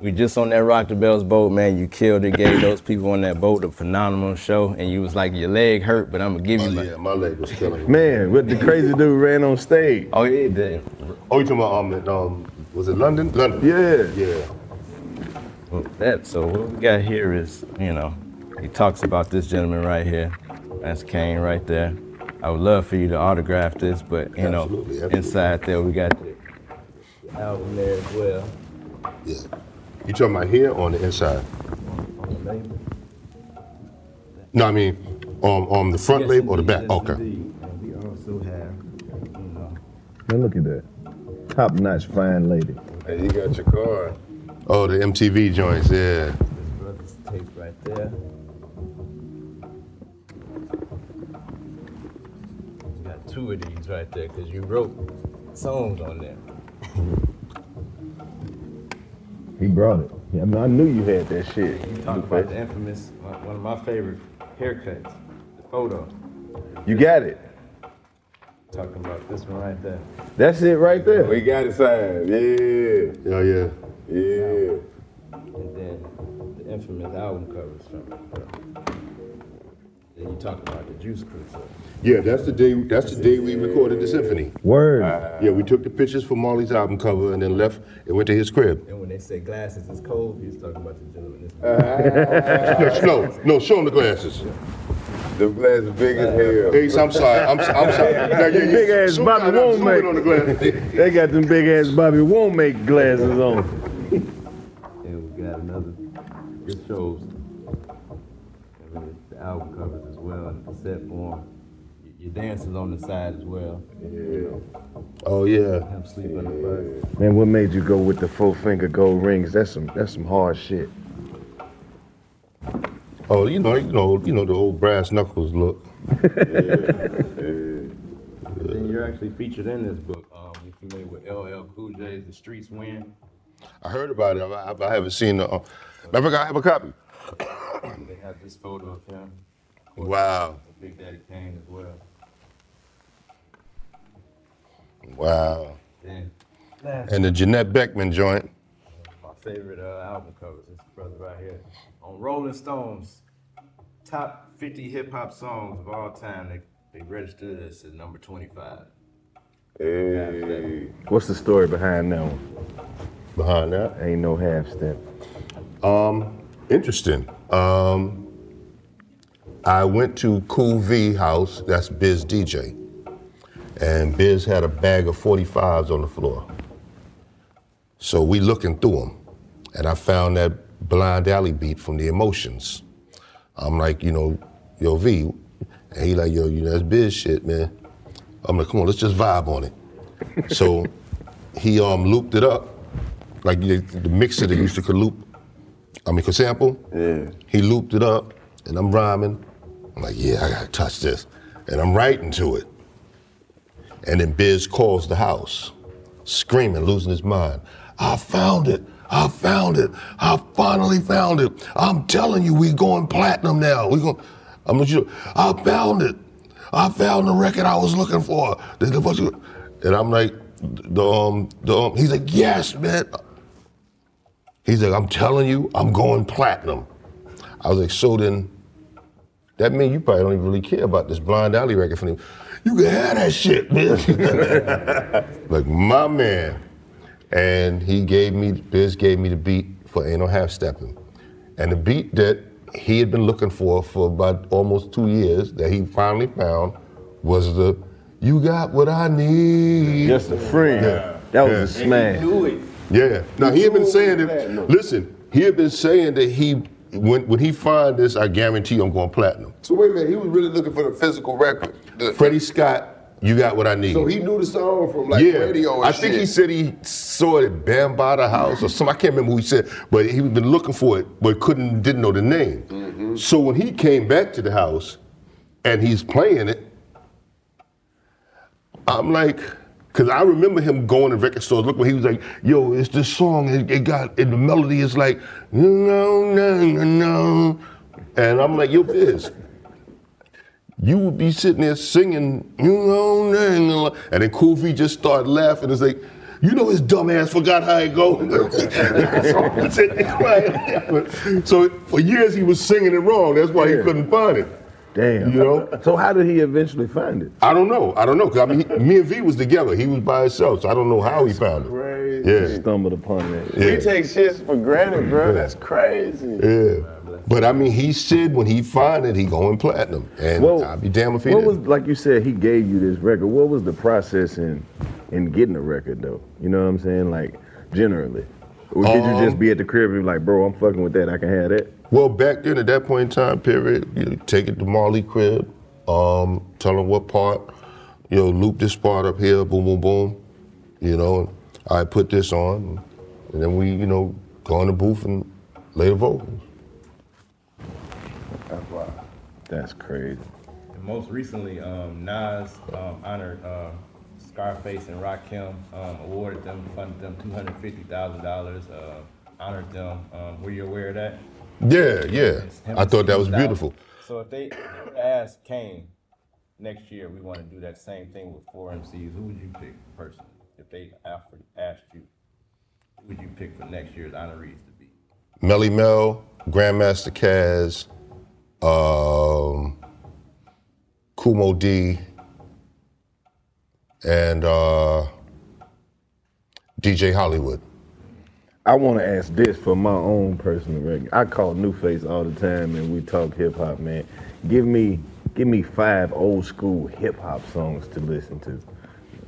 We just on that Rock the Bells boat, man. You killed it, gave those people on that boat a phenomenal show, and you was like, your leg hurt, but I'm gonna give you my. Yeah, my leg was killing me. Man, what the crazy dude ran on stage. Oh yeah, he did. Oh, you talking about um, in, um was it London? London. Yeah. Yeah. Well, that so what we got here is, you know, he talks about this gentleman right here. That's Kane right there. I would love for you to autograph this, but you know, Absolutely, absolutely. inside there we got the album there as well. Yeah. You talking about here or on the inside? No, I mean on on the front Yes, label or the back? yes, Okay. indeed. And we also have, you know, Man, look at that. Top notch fine lady. Hey, you got your card. Oh, the MTV joints, yeah. This brother's tape right there. Two of these right there because you wrote songs on there. He brought it. Yeah, I, mean, I knew you had that shit. You talk about the infamous, one one of my favorite haircuts, the photo. You got it. Talking about this one right there. That's it right there. We got it signed. Yeah. Oh yeah. Yeah. And then the infamous album covers from it. The And you talked about the Juice Crew. Yeah, that's the day. That's the day we recorded the symphony. Word. Uh, yeah, we took the pictures for Marley's album cover and then left and went to his crib. And when they say glasses is cold, he's talking about the gentleman. This uh, no, no, show him the glasses. The glasses big as hell. Ace, I'm sorry. I'm, I'm sorry. Now, you- you- big ass Bobby in, won't make. on the glasses. they got them big ass Bobby won't make glasses on. And we got another. It shows I mean, the album covers as well set form. Y- Your dancers on the side as well. Yeah. Oh yeah. Him sleep on the bus. Man, what made you go with the four finger gold rings? That's some that's some hard shit. Oh, you know, you know, you know the old brass knuckles look. Then you're actually featured in this book. Um, you familiar with LL Cool J's The Streets Win? I heard about it. I, I, I haven't seen the. Uh, matter of I have a copy. They have this photo of him. Wow. Big Daddy Kane as well. Wow. Then And the Janette Beckman joint. my favorite uh, album covers. This brother right here. On Rolling Stones, top 50 hip hop songs of all time. They, they registered this at number 25. Hey. What's the story behind that one? Behind that? Ain't no half step. Um, interesting. Um, I went to Cool V house, that's Biz DJ. And Biz had a bag of 45s on the floor. So we looking through them. And I found that Blind Alley beat from the Emotions. I'm like, you know, yo, V. And he like, yo, you know, that's Biz shit, man. I'm like, come on, let's just vibe on it. so he um looped it up, like the, the mixer that used to could loop. I mean, could sample. Yeah. He looped it up, and I'm rhyming. I'm like, yeah, I gotta touch this, and I'm writing to it. And then Biz calls the house, screaming, losing his mind. I found it. I found it. I finally found it. I'm telling you, we going platinum now. We going. I'm sure. I found it. I found the record I was looking for. And I'm like, the um, the um, he's like, yes, man. He's like, I'm telling you, I'm going platinum. I was like, so then, that means you probably don't even really care about this Blind Alley record for him. You can have that shit, man. like, my man. And he gave me, Biz gave me the beat for Ain't No Half Stepping. And the beat that he had been looking for for about almost two years, that he finally found, was the You Got What I Need. Just a friend. That was a smash. Yeah. Now he had been saying that. Listen, he had been saying that he when when he find this, I guarantee I'm going platinum. So wait a minute, he was really looking for the physical record. The- Freddie Scott, you got what I need. so he knew the song from like yeah, radio and I shit. think he said he saw it at Bambaataa House or some. I can't remember who he said, but he had been looking for it, but couldn't didn't know the name. Mm-hmm. So when he came back to the house, and he's playing it, I'm like, because I remember him going to record stores. Look, when he was like, "Yo, it's this song. It, it got and the melody is like, no, no, no, no," and I'm like, "Yo, Biz." You would be sitting there singing, no, no," and then Cool V just started laughing. It's like, you know, his dumb ass forgot how it goes. so, I'm sitting there crying. So for years he was singing it wrong. That's why he couldn't find it. Damn. You know? So how did he eventually find it? I don't know. I don't know. Cause I mean, he, me and V was together. He was by himself, so I don't know how he found it. Yeah. Stumbled upon it. Yeah. We take shit for granted, bro. That's crazy. Yeah. But I mean, he said when he find it, he going platinum, and Well, I'll be damned if he What didn't. was like you said? He gave you this record. What was the process in in getting a record though? You know what I'm saying? Like generally, or did you just Um, be at the crib and be like, bro, I'm fucking with that. I can have that. Well, back then, at that point in time period, you take it to Marley crib, um, tell them what part, you know, loop this part up here, boom, boom, boom, you know, and I put this on, and then we, you know, go in the booth and lay the vocals. That's crazy. And most recently, um, Nas um, honored uh, Scarface and Rakim, um, awarded them, funded them two hundred fifty thousand dollars, uh, honored them. Um, were you aware of that? Yeah, yeah. I thought that was beautiful. So if they if they were to ask Kane next year, we want to do that same thing with four MCs. Who would you pick personally? If they asked you, who would you pick for next year's honorees to be? Melle Mel, Grandmaster Caz, um, Kool Moe Dee, and uh, DJ Hollywood. I want to ask this for my own personal record. I call New Face all the time, and we talk hip hop, man. Give me, give me five old school hip hop songs to listen to.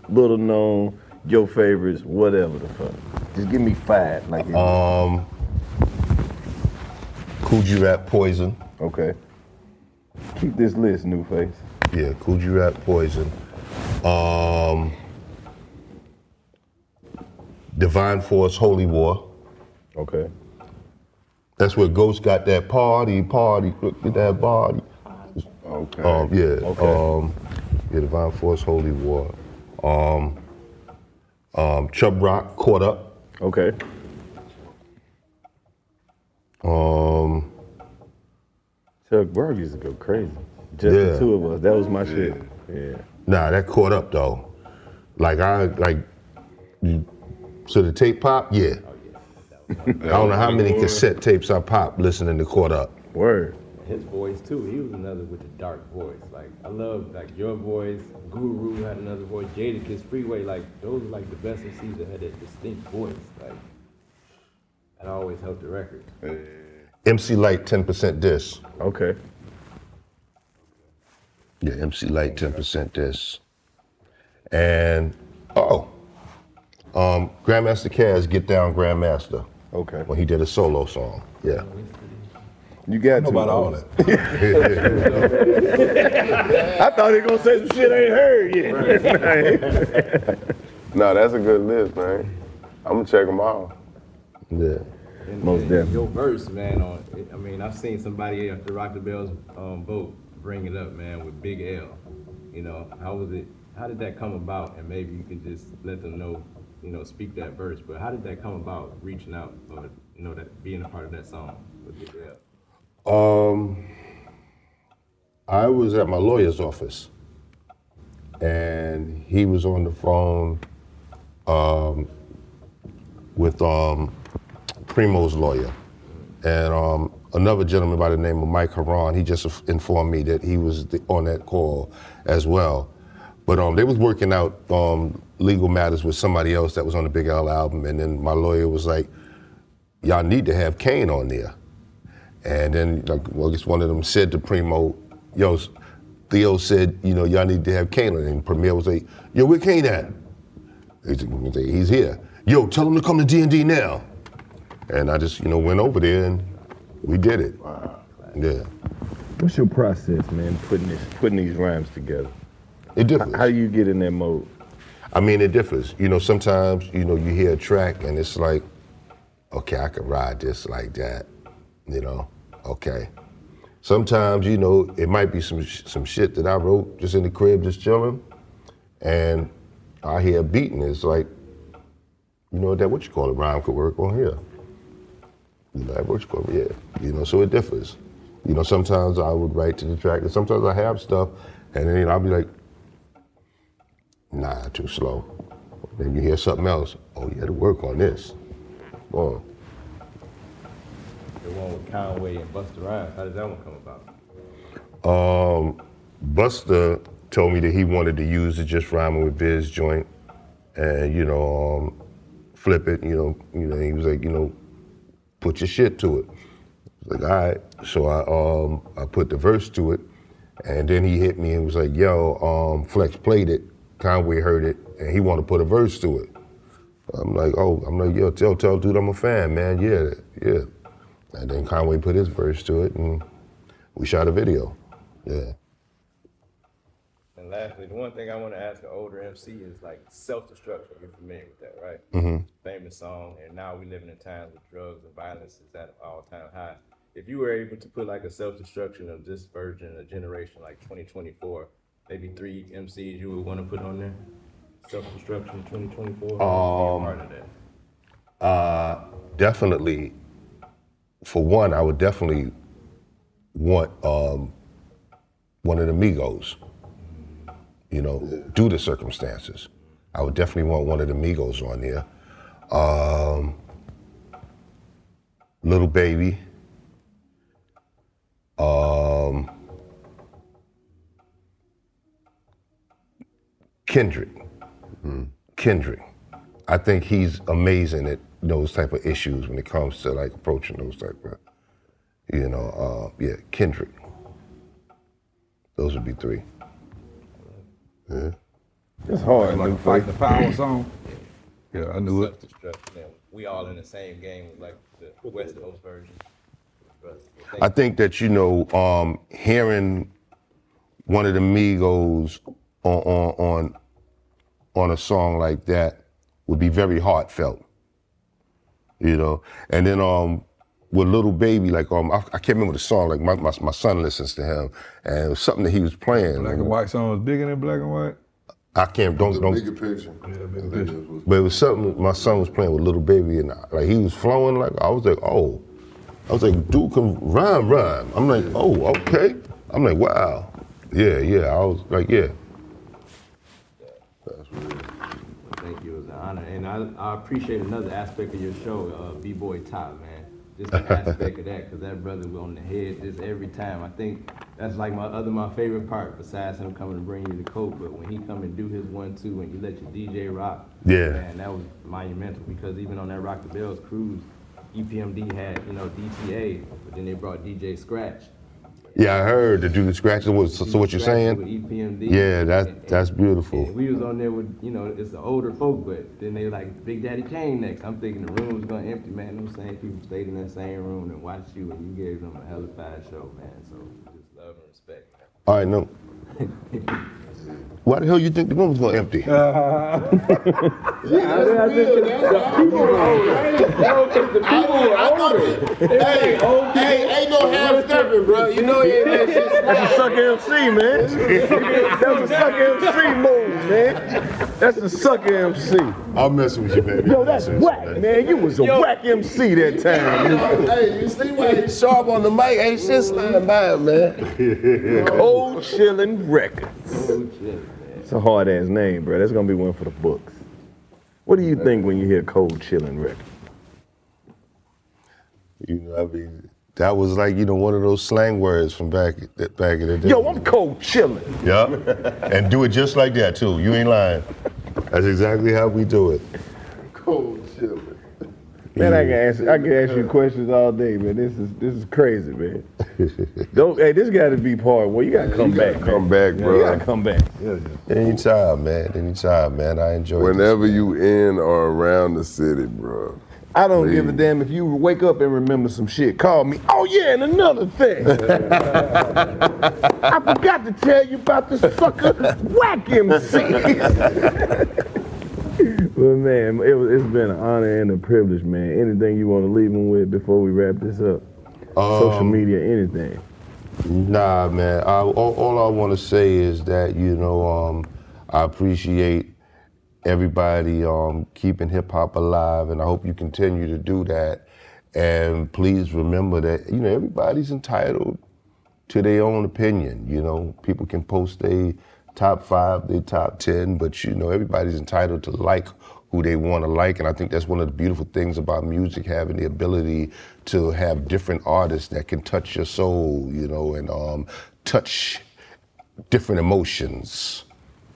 Little known, your favorites, whatever the fuck. Just give me five. Like Um, Kool G Rap Poison. Okay. Keep this list, New Face. Yeah, Kool G Rap Poison. Um, Divine Force Holy War. Okay. That's where Ghost got that party, party, look at that body. Okay. Um, yeah. Okay. Um, yeah, Divine Force Holy War. Um, um, Chubb Rock Caught Up. Okay. Um, Chuck Berg used to go crazy. Just Yeah. the two of us. That was my shit. Yeah. Nah, that caught up though. Like I like. You, so the tape pop, yeah. I don't know how many cassette tapes I popped listening to Caught Up. Word. His voice too. He was another with the dark voice. Like I love like your voice. Guru had another voice. Jadakiss, Freeway. Like those are like the best MCs that had that distinct voice. Like that always helped the record. MC Lyte 10% disc. Okay. Yeah, MC Lyte 10% disc. And oh, um, Grandmaster Caz, Get Down Grandmaster. Okay. When he did a solo song. Yeah. You got know to. about all that. I thought he was gonna say some shit I ain't heard yet. No, that's a good list, man. I'm gonna check them out. Yeah. And, Most and definitely. Your verse, man. On I mean, I've seen somebody at the Rock the Bells um, boat bring it up, man, with Big L. You know, how was it? How did that come about? And maybe you can just let them know, you know, speak that verse. But how did that come about? Reaching out, or you know, that being a part of that song with Um, I was at my lawyer's office, and he was on the phone um, with um, Primo's lawyer, and um, another gentleman by the name of Mike Haran. He just informed me that he was the, on that call as well. But um, they was working out um, legal matters with somebody else that was on the Big L album, and then my lawyer was like, "Y'all need to have Kane on there." And then, like, well, I guess one of them said to Primo, yo, Theo said, you know, y'all need to have Kane on. And Premier was like, yo, where Kane at? He's, he's here. Yo, tell him to come to D&D now. And I just, you know, went over there and we did it. Yeah. What's your process, man, putting this putting these rhymes together? It differs. How do you get in that mode? I mean, it differs. You know, sometimes, you know, you hear a track and it's like, okay, I can ride this like that. You know, okay. Sometimes, you know, it might be some some shit that I wrote just in the crib, just chilling, and I hear a beat and it's like, you know, that what you call it, rhyme could work on here. You know, that what you call it, yeah. You know, so it differs. You know, sometimes I would write to the track, and sometimes I have stuff, and then you know, I'll be like, nah, too slow. Then you hear something else. Oh, you had to work on this. Boy, The one with Conway and Busta Rhymes. How did that one come about? Um, Busta told me that he wanted to use the just rhyming with Biz joint, and you know, um, flip it. You know, you know, he was like, you know, put your shit to it. I was like, all right. So I um I put the verse to it, and then he hit me and was like, yo, um, Flex played it. Conway heard it, and he wanted to put a verse to it. I'm like, oh, I'm like, yo, tell tell dude I'm a fan, man. Yeah, yeah. And then Conway put his verse to it, and we shot a video. Yeah. And lastly, the one thing I want to ask an older MC is like self-destruction. You're familiar with that, right? Mhm. Famous song. And now we live in a time with drugs and violence is at all-time high. If you were able to put like a self-destruction of this version, a generation like 2024, maybe three MCs you would want to put on there. Self-destruction 2024. Be a Um, part of that. Uh, definitely. For one, I would definitely want um, one of the Migos. You know, due to circumstances, I would definitely want one of the Migos on there. Um, Lil Baby. Um, Kendrick. Kendrick. I think he's amazing at those type of issues when it comes to like approaching those type of, you know, uh, yeah, Kendrick. Those would be three. Yeah. It's hard. Like a fight boy. the power song. Yeah, I knew it. Self-destruct. We all in the same game, like the West Coast version. I think that you know, um, hearing one of the Migos on on on on a song like that would be very heartfelt. You know, and then um, with Lil Baby, like um, I, I can't remember the song. Like my, my my son listens to him, and it was something that he was playing. Black and white song was bigger than black and white. I can't don't don't. Bigger picture. Yeah, bigger picture. But it was something my son was playing with Lil Baby, and I, like he was flowing like I was like, oh, I was like, dude can rhyme, rhyme. I'm like, oh, okay. I'm like, wow, yeah, yeah. I was like, yeah. Thank you. It was an honor. And I, I appreciate another aspect of your show, uh, B-Boy Top, man. Just an aspect of that, because that brother was on the head just every time. I think that's like my other, my favorite part, besides him coming to bring you the coke. But when he come and do his one-two and you let your DJ rock, Yeah. man, that was monumental. Because even on that Rock the Bells cruise, EPMD had, you know, DTA, but then they brought DJ Scratch. Yeah, I heard to do the scratches. Was so, so what you're saying? Yeah, that that's beautiful. And we was on there with, you know, it's the older folk, but then they like Big Daddy Kane next. I'm thinking the room was gonna empty, man. Them same people stayed in that same room and watched you, and you gave them a hell of a show, man. So just love and respect. All right, no. Why the hell you think the room was gonna empty? Hey, hey, ain't no half stepping, bro. You know he ain't that shit. That's a sucker MC, man. That's a sucker MC move, man. That's a sucker MC. I'm messing with you, baby. Yo, that's whack, man. You was a whack MC that time. Hey, you see why he's sharp on the mic? Ain't shit sliding by him, man. Cold Chillin' Records. It's a hard ass name, bro. That's gonna be one for the books. What do you think when you hear Cold Chillin' Records? You know, I mean, that was like you know one of those slang words from back back in the day. Yo, I'm cold chillin'. Yeah, and do it just like that too. You ain't lying. That's exactly how we do it. Cold chillin'. Man, I can answer. I can ask you questions all day, man. This is this is crazy, man. Don't. Hey, this got to be part one. You got to come You gotta back. come man. back, bro. You got to come back. Anytime, man. Anytime, man. I enjoy it. Whenever you in or around the city, bro. I don't give a damn if you wake up and remember some shit. Call me. Oh yeah, and another thing. I forgot to tell you about this sucker whack MC. well, man, it was, it's been an honor and a privilege, man. Anything you want to leave them with before we wrap this up? Social Um, media, anything. Nah, man. I, all, all I want to say is that you know um, I appreciate everybody um, keeping hip hop alive, and I hope you continue to do that. And please remember that you know everybody's entitled to their own opinion. You know, people can post their top five, their top ten, but you know everybody's entitled to like who they want to like, and I think that's one of the beautiful things about music, having the ability to have different artists that can touch your soul, you know, and um, touch different emotions.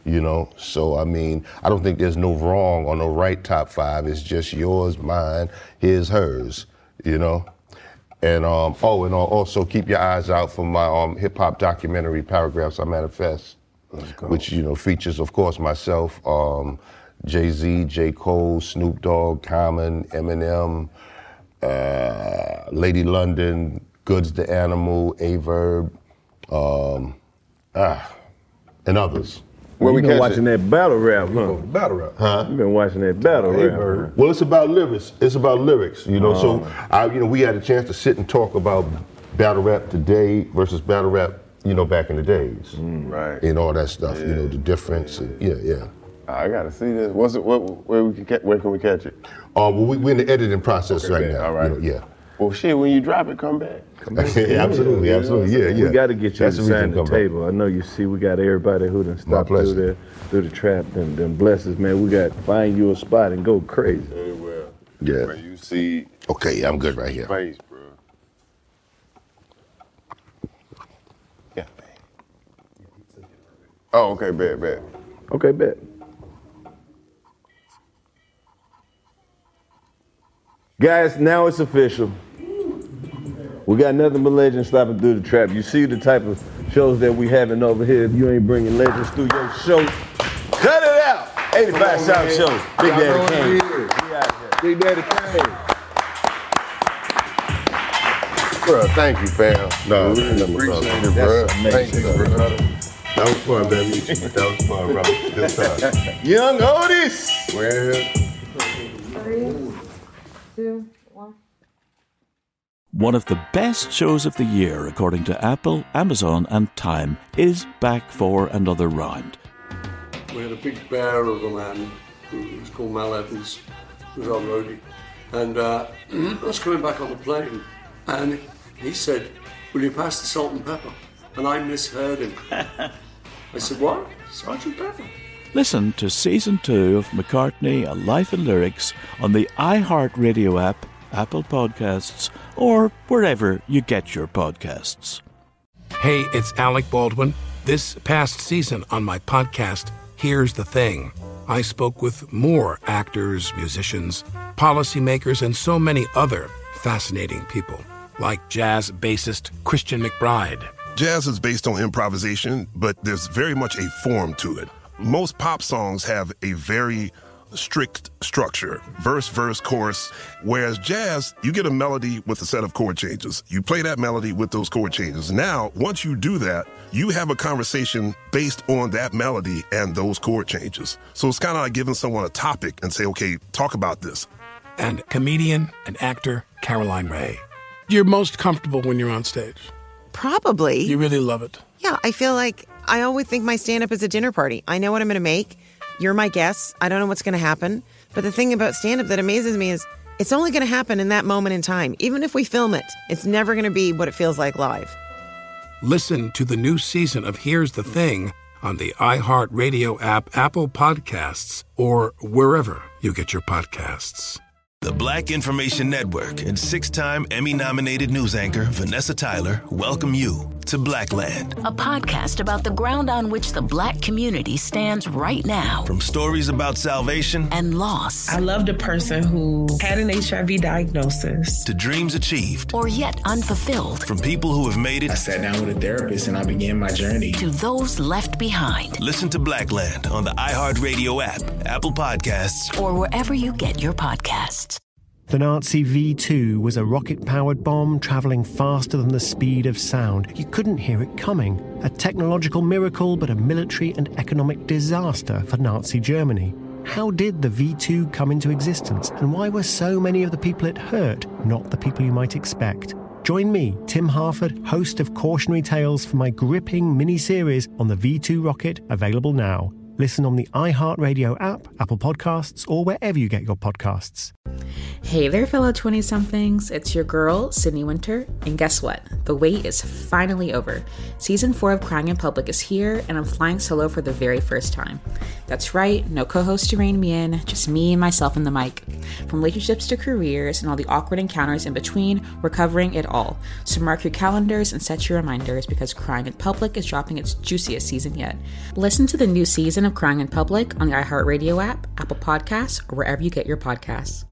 You know, so I mean, I don't think there's no wrong or no right top five. It's just yours, mine, his, hers. You know, and um, oh, and also keep your eyes out for my um, hip hop documentary, Paragraphs I Manifest, which you know features, of course, myself, um, Jay Z, J Cole, Snoop Dogg, Common, Eminem, uh, Lady London, Goodz the Animal, Aye Verb, um, ah, and others. Where we been watching that battle rap, huh? Battle rap. Huh? You been watching that battle rap. huh? Well, it's about lyrics. It's about lyrics, you know. Oh. So, I, you know, we had a chance to sit and talk about battle rap today versus battle rap, you know, back in the days, right? And all that stuff, you know, the difference. and- yeah, yeah. I gotta see this. What's it? What, where we can ca- where can we catch it? Uh, well, we, we're in the editing process Okay, right bet. now. All right. you know, yeah. Well, shit. When you drop it, come back. Come back. yeah, absolutely, absolutely. Yeah, yeah. We got to get you That's the inside the to come back. table. I know you see we got everybody who done stopped through pleasure. there, through the trap, and then bless us, man. We got find you a spot and go crazy. Very well. Yeah. Where you see Okay, I'm good right here. face, bro. Yeah. Oh, okay, bad, bad. Okay, bet. Guys, now it's official. We got nothing but legends stopping through the trap. You see the type of shows that we having over here. If you ain't bringing legends through your show, cut it out. 85 South Show. Big Daddy Kane. Big Daddy Kane. Bro, thank you, fam. No, we really appreciate appreciate it, it, bro. bro. Thank you, bro. That was fun, baby. That was fun, bro. Good time. Young Otis. Well, Three, two, one. One of the best shows of the year, according to Apple, Amazon, and Time, is back for another round. We had a big bear of a man who was called Mal Evans, who was our roadie. And uh, I was coming back on the plane, and he said, Will you pass the salt and pepper? And I misheard him. I said, What? Sergeant Pepper? Listen to season two of McCartney, A Life in Lyrics on the iHeartRadio app, Apple Podcasts, or wherever you get your podcasts. Hey, it's Alec Baldwin. This past season on my podcast, Here's the Thing, I spoke with more actors, musicians, policymakers, and so many other fascinating people, like jazz bassist Christian McBride. Jazz is based on improvisation, but there's very much a form to it. Most pop songs have a very strict structure verse, verse, chorus. Whereas jazz, you get a melody with a set of chord changes. You play that melody with those chord changes. Now, once you do that, you have a conversation based on that melody and those chord changes. So it's kind of like giving someone a topic and say, okay, talk about this. And comedian and actor Caroline Rhea. You're most comfortable when you're on stage. Probably. You really love it. Yeah, I feel like I always think my stand up is a dinner party. I know what I'm going to make. You're my guest. I don't know what's going to happen. But the thing about stand up that amazes me is it's only going to happen in that moment in time. Even if we film it, it's never going to be what it feels like live. Listen to the new season of Here's the Thing on the iHeartRadio app, Apple Podcasts, or wherever you get your podcasts. The Black Information Network and six time Emmy nominated news anchor Vanessa Tyler welcome you to Blackland. A podcast about the ground on which the black community stands right now. From stories about salvation and loss. I loved a person who had an HIV diagnosis. to dreams achieved. Or yet unfulfilled. From people who have made it. I sat down with a therapist and I began my journey. To those left behind. Listen to Blackland on the iHeartRadio app, Apple Podcasts, Or wherever you get your podcasts. The Nazi V 2 was a rocket powered bomb travelling faster than the speed of sound. You couldn't hear it coming. A technological miracle, but a military and economic disaster for Nazi Germany. How did the V 2 come into existence, and why were so many of the people it hurt not the people you might expect? Join me, Tim Harford, host of Cautionary Tales, for my gripping mini series on the V 2 rocket, available now. Listen on the iHeartRadio app, Apple Podcasts, or wherever you get your podcasts. Hey there, fellow 20 somethings. It's your girl, Sydney Winter. And guess what? The wait is finally over. Season 4 of Crying in Public is here, and I'm flying solo for the very first time. That's right, no co host to rein me in, just me and myself in the mic. From relationships to careers and all the awkward encounters in between, we're covering it all. So mark your calendars and set your reminders because Crying in Public is dropping its juiciest season yet. Listen to the new season of Crying in Public on the iHeartRadio app, Apple Podcasts, or wherever you get your podcasts.